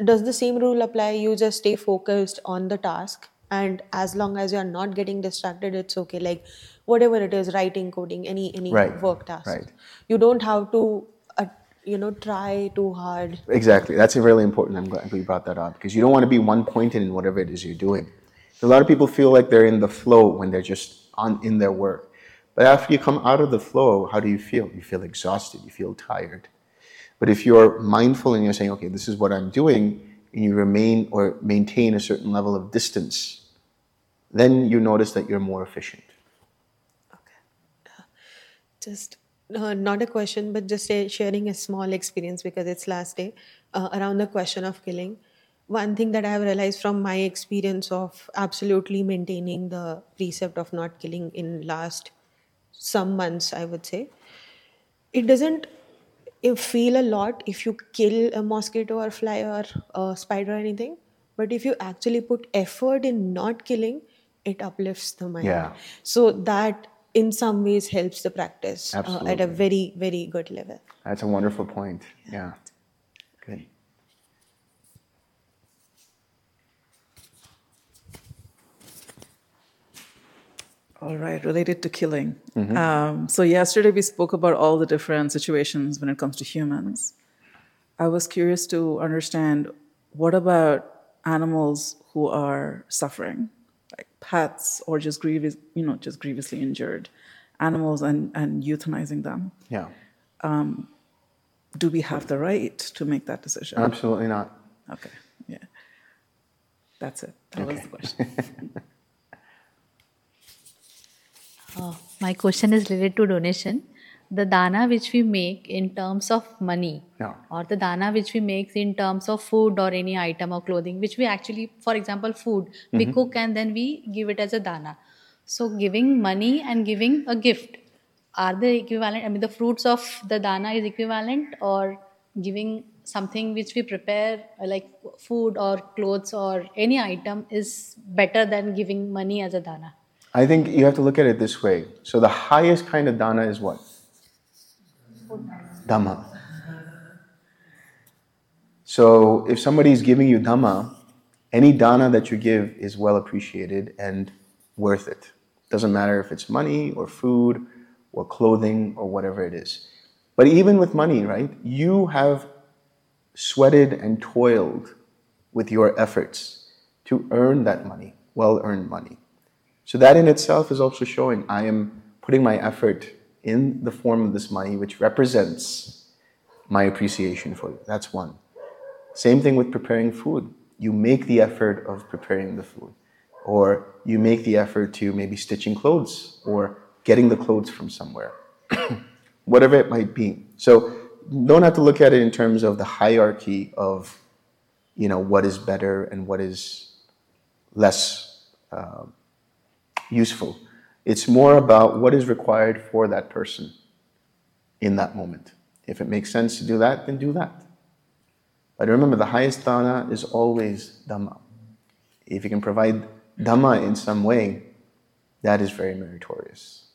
D: does the same rule apply? You just stay focused on the task, and as long as you are not getting distracted, it's okay. Like whatever it is, writing, coding, any any
A: Right.
D: work task.
A: Right.
D: You don't have to, uh, you know, try too hard.
A: Exactly. That's really important. I'm glad you brought that up because you don't want to be one pointed in whatever it is you're doing. A lot of people feel like they're in the flow when they're just on in their work. But after you come out of the flow, how do you feel? You feel exhausted, you feel tired. But if you're mindful and you're saying, okay, this is what I'm doing, and you remain or maintain a certain level of distance, then you notice that you're more efficient.
D: Just uh, not a question but just a, sharing a small experience because it's last day uh, around the question of killing one thing that i have realized from my experience of absolutely maintaining the precept of not killing in last some months i would say it doesn't feel a lot if you kill a mosquito or fly or a spider or anything but if you actually put effort in not killing it uplifts the mind
A: Yeah.
D: so that in some ways helps the practice uh, at a very very good level
A: That's a wonderful point. Yeah. Good.
E: All right, related to killing. Um, so, yesterday we spoke about all the different situations when it comes to humans. I was curious to understand what about animals who are suffering, like pets or just grievous, you know, just grievously injured animals and, and euthanizing them.
A: Yeah.
E: Um, Do we have the right to make that decision?
A: Absolutely not.
E: Okay, yeah. That's it. That was the question.
F: My question is related to donation. The dana which we make in terms of money,
A: Yeah.
F: or the dana which we make in terms of food or any item or clothing, which we actually, for example, food, we mm-hmm. cook and then we give it as a dana. So, giving money and giving a gift are they equivalent? I mean, the fruits of the dana is equivalent, or giving something which we prepare, like food or clothes or any item, is better than giving money as a dana.
A: I think you have to look at it this way. So the highest kind of dana is what? Dhamma. So if somebody is giving you Dhamma, any dana that you give is well appreciated and worth it. Doesn't matter if it's money or food or clothing or whatever it is. But even with money, right? You have sweated and toiled with your efforts to earn that money, well earned money. So that in itself is also showing I am putting my effort in the form of this money, which represents my appreciation for you. That's one. Same thing with preparing food. You make the effort of preparing the food, or you make the effort to maybe stitching clothes or getting the clothes from somewhere, whatever it might be. So don't have to look at it in terms of the hierarchy of, you know, what is better and what is less uh, useful. It's more about what is required for that person in that moment. If it makes sense to do that, then do that. But remember, the highest dana is always Dhamma. If you can provide Dhamma in some way, that is very meritorious.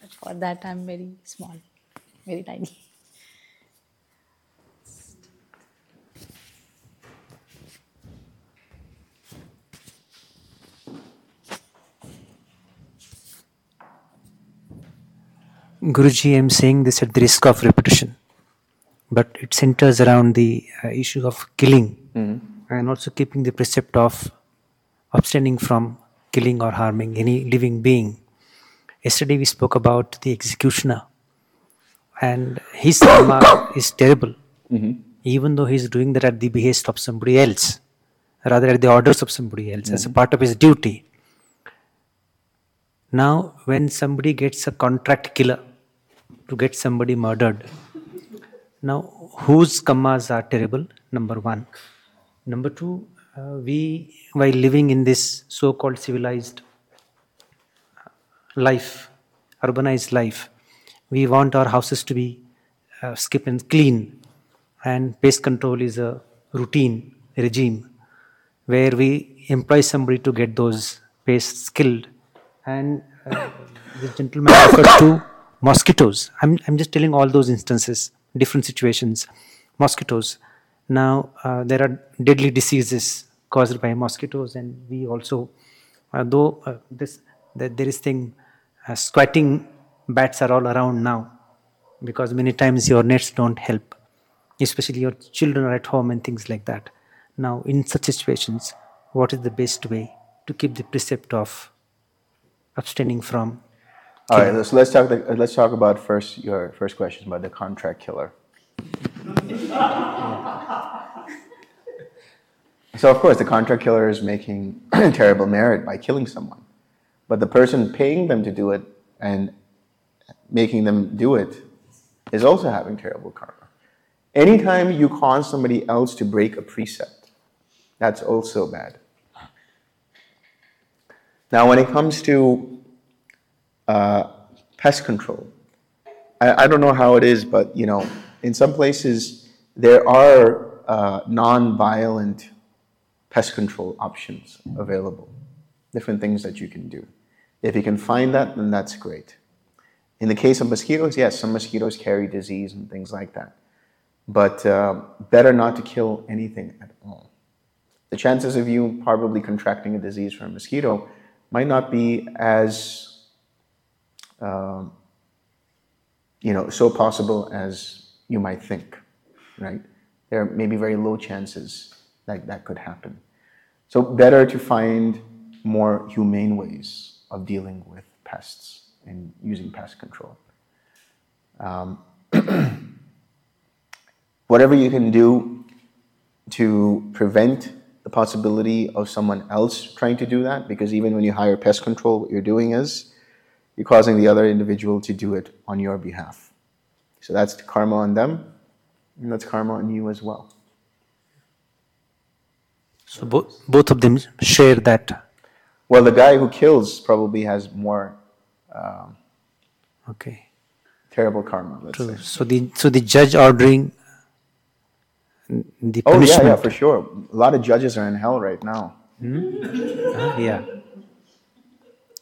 F: But for that, I'm very small, very tiny.
G: Guruji, I'm saying this at the risk of repetition, but it centers around the uh, issue of killing mm-hmm. and also keeping the precept of abstaining from killing or harming any living being. Yesterday we spoke about the executioner, and his karma is terrible, mm-hmm. even though he's doing that at the behest of somebody else, rather at the orders of somebody else as a mm-hmm. part of his duty. Now, when somebody gets a contract killer to get somebody murdered, now whose karmas are terrible? Number one. Number two, uh, we, while living in this so called civilized life, urbanized life, we want our houses to be uh, skip and clean, and pest control is a routine regime where we employ somebody to get those pests killed. And uh, this gentleman referred to mosquitoes. I'm, I'm just telling all those instances, different situations. Mosquitoes. Now, uh, there are deadly diseases caused by mosquitoes, and we also, uh, though uh, this that there is thing, uh, squatting bats are all around now, because many times your nets don't help, especially your children are at home and things like that. Now, in such situations, what is the best way to keep the precept of abstaining from
A: All right, so let's talk. uh, Let's talk about first your first question about the contract killer. so of course, the contract killer is making terrible merit by killing someone, but the person paying them to do it and making them do it is also having terrible karma. Anytime you cause somebody else to break a precept, that's also bad. Now, when it comes to uh, pest control. I, I don't know how it is, but you know, in some places there are uh, non-violent pest control options available. Different things that you can do. If you can find that, then that's great. In the case of mosquitoes, yes, some mosquitoes carry disease and things like that, but uh, better not to kill anything at all. The chances of you probably contracting a disease from a mosquito might not be as um, you know, so possible as you might think, right? There may be very low chances that that could happen. So better to find more humane ways of dealing with pests and using pest control. Um, whatever you can do to prevent the possibility of someone else trying to do that, because even when you hire pest control, what you're doing is you're causing the other individual to do it on your behalf. So that's karma on them, and that's karma on you as well.
G: So both both of them share that.
A: Well, the guy who kills probably has more um,
G: Okay.
A: terrible karma, let's
G: True.
A: say.
G: So the so the judge ordering the
A: Oh, yeah, yeah, for sure. A lot of judges are in hell right now.
G: yeah.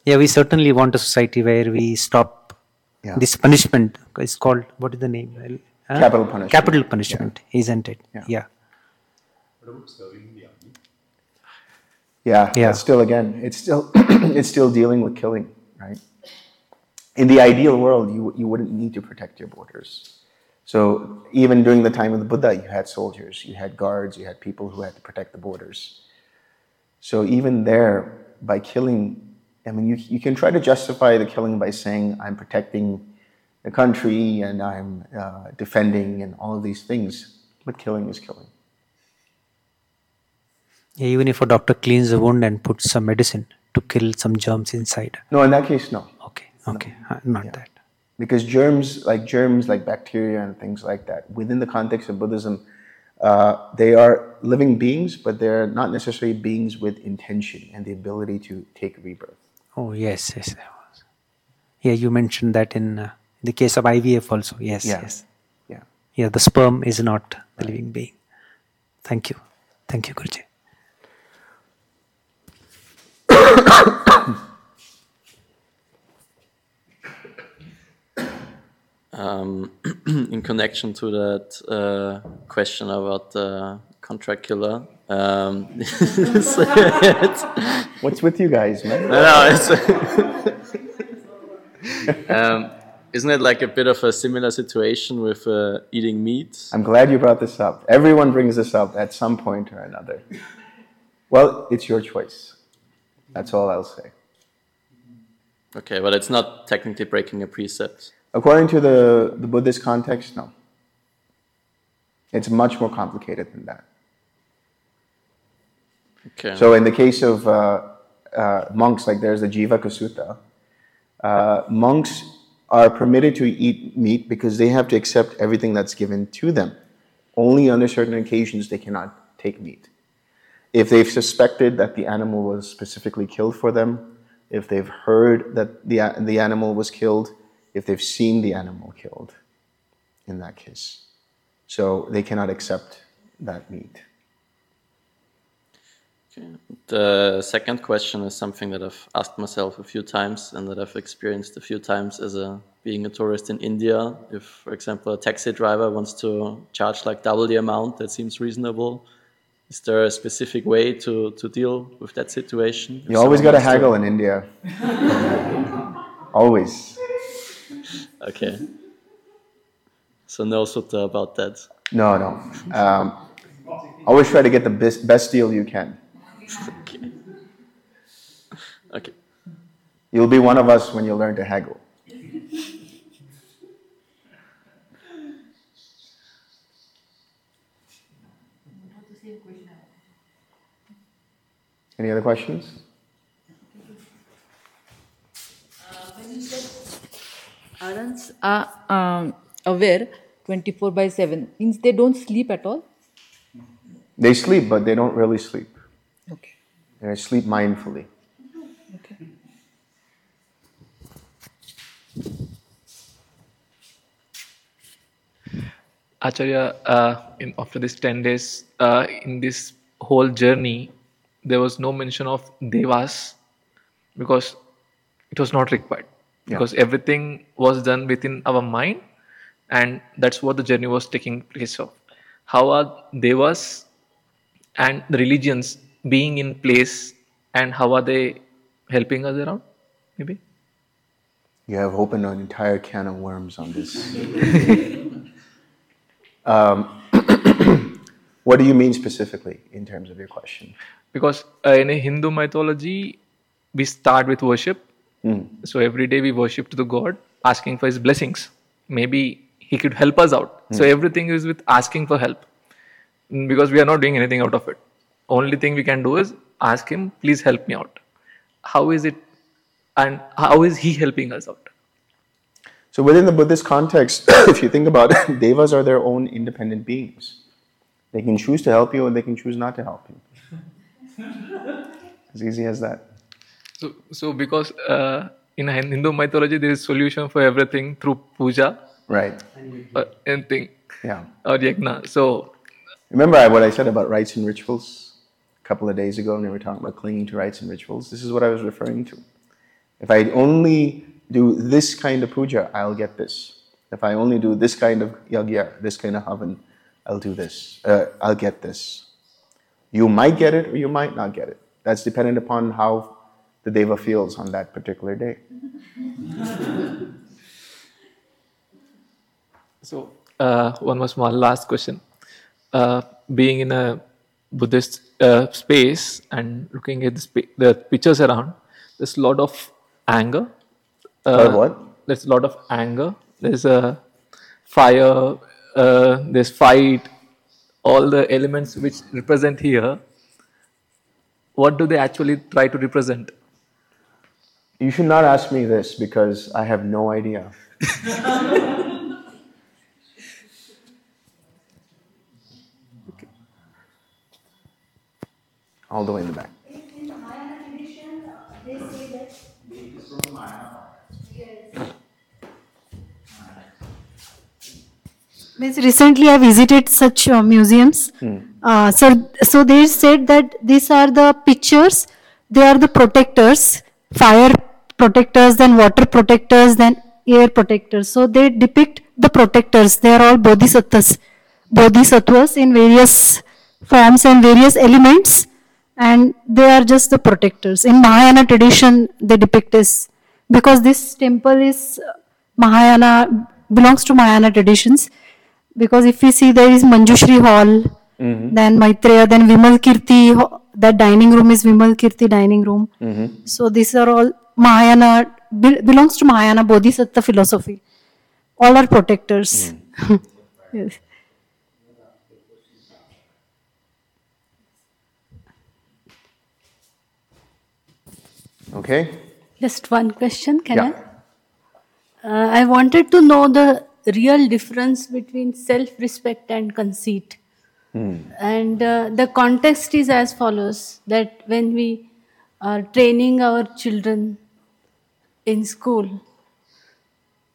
G: Yeah, we certainly want a society where we stop
A: Yeah.
G: this punishment. It's called what is the name? Huh?
A: Capital punishment.
G: Capital punishment, isn't it?
A: Yeah.
G: yeah.
C: What about serving the army?
A: Yeah,
G: Yeah.
A: Still again, it's still it's still dealing with killing, right? In the ideal world, you you wouldn't need to protect your borders. So even during the time of the Buddha, you had soldiers, you had guards, you had people who had to protect the borders. So even there, by killing, I mean, you you can try to justify the killing by saying I'm protecting the country and I'm uh, defending and all of these things, but killing is killing.
G: Yeah, even if a doctor cleans a wound and puts some medicine to kill some germs inside.
A: No, in that case, no.
G: Okay, okay, uh, not that.
A: because germs like germs like bacteria and things like that within the context of buddhism uh, they are living beings but they're not necessarily beings with intention and the ability to take rebirth
G: Oh yes, yes. Yeah, you mentioned that in uh, the case of IVF also. Yes,
A: Yeah.
G: yes.
A: yeah
G: Yeah, the sperm is not the living being. Thank you, thank you, Guruji.
H: um, in connection to that uh, question about the contract killer. Um,
A: what's with you guys man?
H: No, no, it's, um, isn't it like a bit of a similar situation with uh, eating meat?
A: i'm glad you brought this up. Everyone brings this up at some point or another. Well it's your choice. That's all i'll say.
H: Okay, but it's not technically breaking a precept.
A: according to the, the buddhist context no. It's much more complicated than that
H: Okay.
A: So in the case of uh, uh, monks, like there's the Jivaka Sutta, uh, monks are permitted to eat meat because they have to accept everything that's given to them. Only under certain occasions they cannot take meat. If they've suspected that the animal was specifically killed for them, if they've heard that the, the animal was killed, if they've seen the animal killed, in that case. So they cannot accept that meat.
H: Okay. The second question is something that I've asked myself a few times and that I've experienced a few times as a being a tourist in India. If, for example, a taxi driver wants to charge like double the amount, that seems reasonable. Is there a specific way to, to deal with that situation?
A: You always got to haggle in India. always.
H: Okay. So no sutta about that.
A: No, no. Um, always try to get the best, best deal you can.
H: Okay. Okay.
A: You'll be one of us when you learn to haggle. Any other questions?
I: Arhants are um, aware 24 by 7 means they don't sleep at all
A: They sleep, but they don't really sleep.
I: Okay
A: And I sleep mindfully.
I: okay
J: Acharya, uh, in, after this 10 days, uh, in this whole journey, there was no mention of devas because it was not required.
A: Yeah.
J: Because everything was done within our mind, and that's what the journey was taking place of. How are devas and the religions being in place, and how are they helping us around? Maybe.
A: You have opened an entire can of worms on this. um, what do you mean specifically in terms of your question?
J: because uh, in a Hindu mythology, we start with worship. So every day we worship to the God, asking for His blessings. Maybe He could help us out. So everything is with asking for help, Mm, because we are not doing anything out of it. Only thing we can do is ask Him, please help me out. How is it, and how is He helping us out?
A: So within the Buddhist context, if you think about it, devas are their own independent beings. They can choose to help you and they can choose not to help you. As easy as that.
J: So, so because uh, in Hindu mythology there is solution for everything through puja
A: Right.
J: or anything
A: Yeah.
J: or yajna. So
A: Remember what I said about rites and rituals couple of days ago when we were talking about clinging to rites and rituals? This is what I was referring to. If I only do this kind of puja, I'll get this. If I only do this kind of yagya, this kind of havan, I'll do this. Uh, I'll get this. You might get it or you might not get it. That's dependent upon how the deva feels on that particular day.
J: So, uh, one more small last question. Uh, being in a Buddhist uh, space and looking at the, spa- the pictures around, there's a lot of anger.
A: Lot of what?
J: There's a lot of anger. There's a fire. Uh, there's fight. All the elements which represent here. What do they actually try to represent?
A: You should not ask me this because I have no idea. All the way in the back.
K: Means recently I visited such uh, museums. Uh, so, so they said that these are the pictures, they are the protectors, fire protectors, then water protectors, then air protectors. So they depict the protectors. They are all bodhisattvas, bodhisattvas in various forms and various elements, and they are just the protectors. In Mahayana tradition, they depict this because this temple is uh, Mahayana belongs to Mahayana traditions. Because if we see there is Manjushri Hall, mm-hmm. then Maitreya, then Vimal Kirti, that dining room is Vimal Kirti dining room. Mm-hmm. So these are all Mahayana, be- belongs to Mahayana Bodhisattva philosophy. All are protectors. Mm. yes.
A: Okay?
L: Just one question, can
A: Yeah.
L: I? Uh, I wanted to know the real difference between self respect and conceit. And uh, the context is as follows that when we are training our children in school,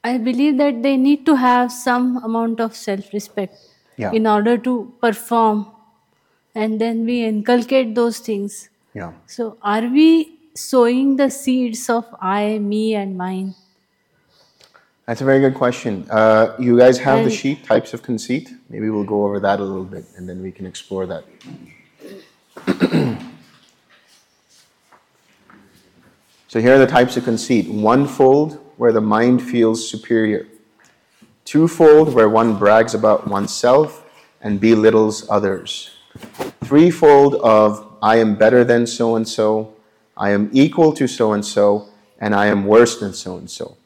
L: I believe that they need to have some amount of self respect
A: Yeah.
L: in order to perform. And then we inculcate those things.
A: Yeah.
L: So, are we sowing the seeds of I, me, and mine?
A: That's a very good question. Uh, you guys have the sheet, types of conceit. Maybe we'll go over that a little bit and then we can explore that. so here are the types of conceit one-fold, where the mind feels superior, two-fold, where one brags about oneself and belittles others, threefold, of I am better than so and so, I am equal to so and so, and I am worse than so and so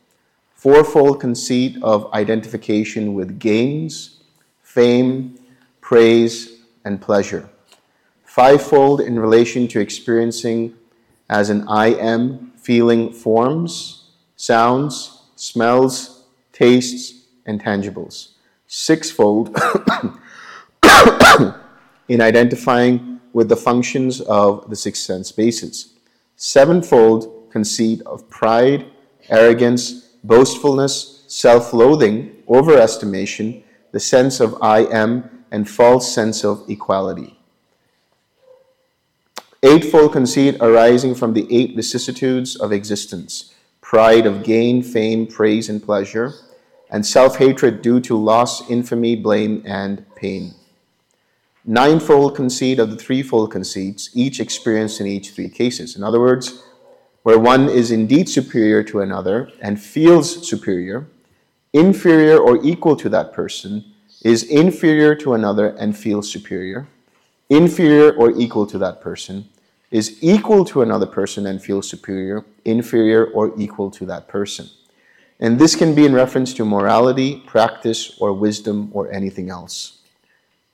A: fourfold conceit of identification with gains, fame, praise, and pleasure. Fivefold in relation to experiencing as an I am feeling forms, sounds, smells, tastes, and tangibles. Sixfold in identifying with the functions of the six sense bases. Sevenfold conceit of pride, arrogance, boastfulness, self loathing, overestimation, the sense of I am, and false sense of equality. Eightfold conceit arising from the eight vicissitudes of existence pride of gain, fame, praise, and pleasure, and self hatred due to loss, infamy, blame, and pain. Ninefold conceit of the threefold conceits, each experienced in each three cases. In other words, where one is indeed superior to another and feels superior, inferior or equal to that person, is inferior to another and feels superior, inferior or equal to that person, is equal to another person and feels superior, inferior or equal to that person. And this can be in reference to morality, practice, or wisdom, or anything else.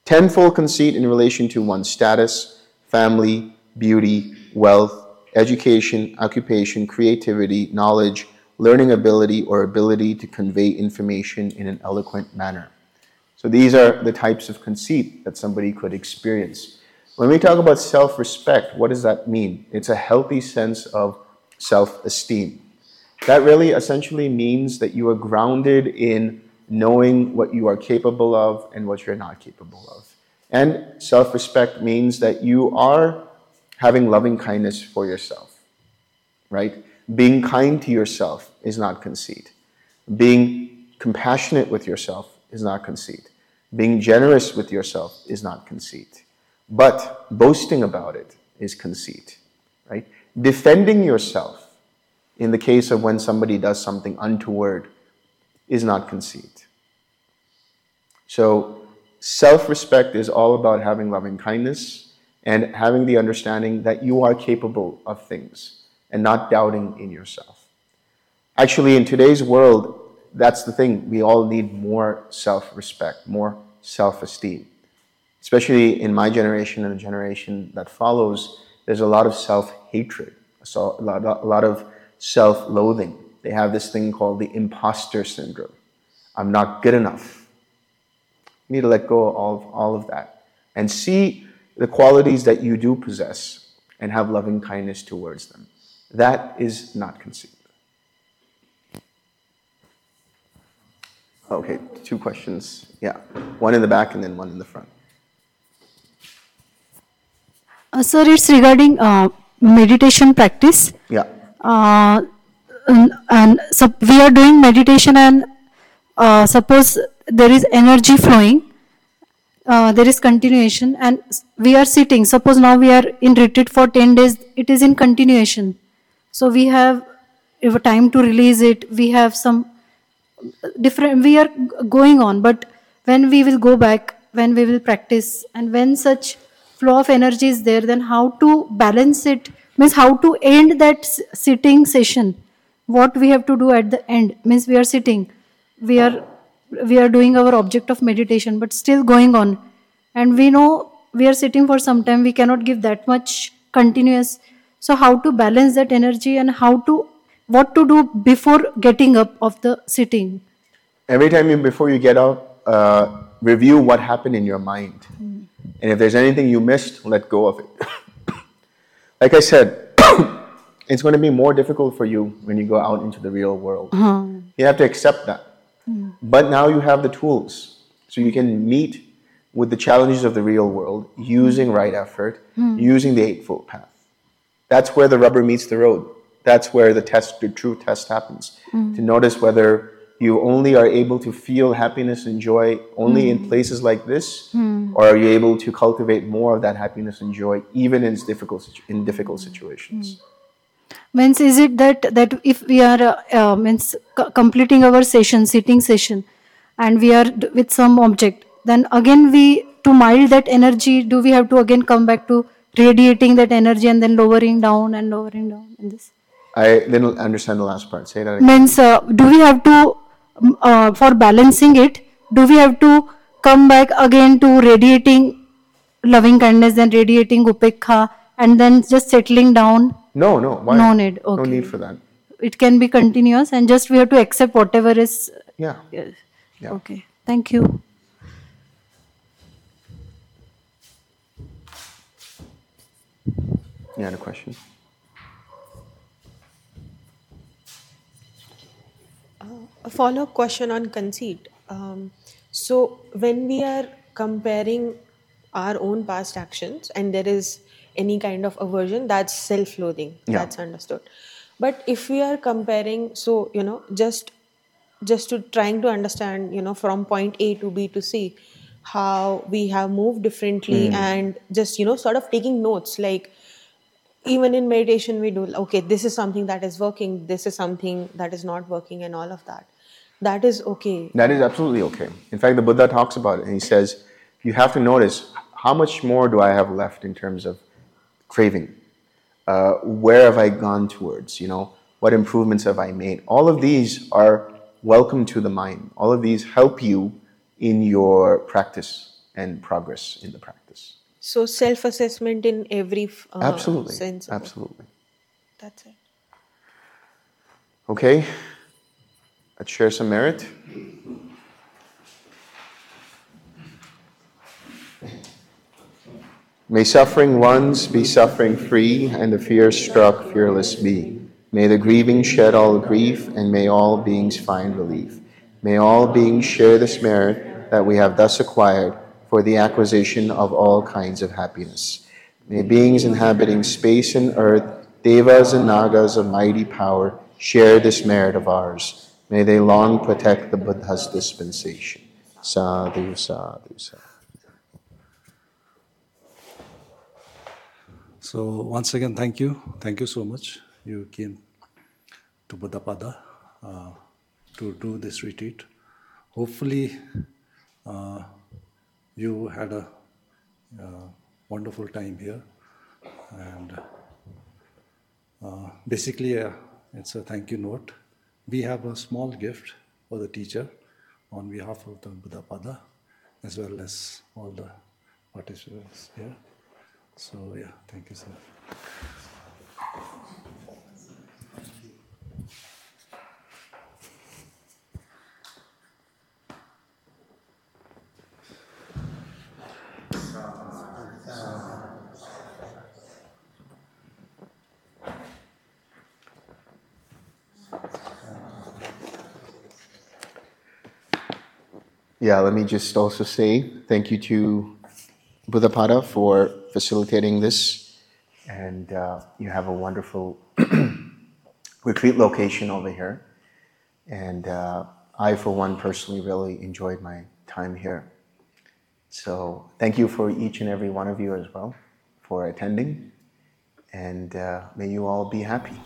A: Tenfold conceit in relation to one's status, family, beauty, wealth, education, occupation, creativity, knowledge, learning ability, or ability to convey information in an eloquent manner. So these are the types of conceit that somebody could experience. When we talk about self respect, what does that mean? It's a healthy sense of self esteem. That really essentially means that you are grounded in knowing what you are capable of and what you're not capable of. And self respect means that you are having loving kindness for yourself, right? Being kind to yourself is not conceit. Being compassionate with yourself is not conceit. Being generous with yourself is not conceit. But boasting about it is conceit. right? Defending yourself in the case of when somebody does something untoward is not conceit. So, self respect is all about having loving kindness and having the understanding that you are capable of things and not doubting in yourself. Actually, in today's world, that's the thing. We all need more self respect, more self esteem. Especially in my generation and the generation that follows, there's a lot of self hatred, a lot, of self loathing. They have this thing called the imposter syndrome. I'm not good enough. You need to let go of all of, that and see the qualities that you do possess and have loving kindness towards them. That is not conceit. Okay, two questions. Yeah, one in the back and then one in the front.
K: Uh, sir, it's regarding uh, meditation practice.
A: Yeah.
K: Uh, and, and so we are doing meditation, and uh, suppose there is energy flowing, uh, there is continuation, and we are sitting. Suppose now we are in retreat for 10 days, it is in continuation. So we have time to release it, we have some different we are going on. But when we will go back when we will practice and when such flow of energy is there then how to balance it? Means how to end that sitting session? What we have to do at the end? Means we are sitting. We are we are doing our object of meditation but still going on. And we know we are sitting for some time we cannot give that much continuous. So how to balance that energy and how to what to do before getting up of the sitting?
A: Every time you before you get up uh, review what happened in your mind. Mm. and if there's anything you missed let go of it. Like i said it's going to be more difficult for you when you go out into the real world. Uh-huh. you have to accept that mm. but now you have the tools so you can meet with the challenges of the real world using right effort mm. using the eightfold path that's where the rubber meets the road that's where the test, the true test happens. Mm. To notice whether you only are able to feel happiness and joy only mm. in places like this, mm. or are you able to cultivate more of that happiness and joy even in difficult in difficult situations?
K: Means is it that that if we are uh, uh, means c- completing our session, sitting session, and we are d- with some object, then again we to mild that energy, do we have to again come back to radiating that energy and then lowering down and lowering down in this?
A: I didn't understand the last part. Say that again.
K: Means, uh, do we have to, uh, for balancing it, do we have to come back again to radiating loving kindness, then radiating upekha, and then just settling down?
A: No, no. Why?
K: No need. Okay.
A: No need for that.
K: It can be continuous, and just we have to accept whatever is.
A: Yeah.
K: Yes.
A: Yeah.
K: Okay. Thank you.
A: You had a question?
D: a follow-up question on conceit. Um, so when we are comparing our own past actions and there is any kind of aversion, that's self-loathing.
A: Yeah.
D: That's understood. But if we are comparing, so you know, just just to trying to understand, you know, from point A to B to C, how we have moved differently,
A: Mm.
D: and just you know, sort of taking notes like even in meditation we do okay this is something that is working this is something that is not working and all of that that is okay
A: That is absolutely okay. In fact, the Buddha talks about it and he says, you have to notice how much more do I have left in terms of craving? Uh, where have I gone towards? You know, what improvements have I made? All of these are welcome to the mind. All of these help you in your practice and progress in the practice.
D: so self-assessment in every uh,
A: absolutely.
D: sense it.
A: Absolutely.
D: that's it
A: Okay, let's share some merit. May suffering ones be suffering free, and the fear struck fearless be. May the grieving shed all grief, and may all beings find relief. May all beings share this merit that we have thus acquired for the acquisition of all kinds of happiness. May beings inhabiting space and earth, devas and nagas of mighty power, share this merit of ours. May they long protect the Buddha's dispensation. Sadhu, sadhu, sadhu.
M: So once again, thank you. Thank you so much. You came to Buddhapada uh, to do this retreat. Hopefully, uh, you had a uh, wonderful time here. And uh, basically, uh, it's a thank you note. We have a small gift for the teacher on behalf of the Buddhapada, as well as all the participants here. So, yeah, thank you, sir.
A: Yeah, let me just also say thank you to Buddhapada for facilitating this. And uh, you have a wonderful retreat location over here. And uh, I, for one, personally really enjoyed my time here. So thank you for each and every one of you as well for attending. And uh, may you all be happy.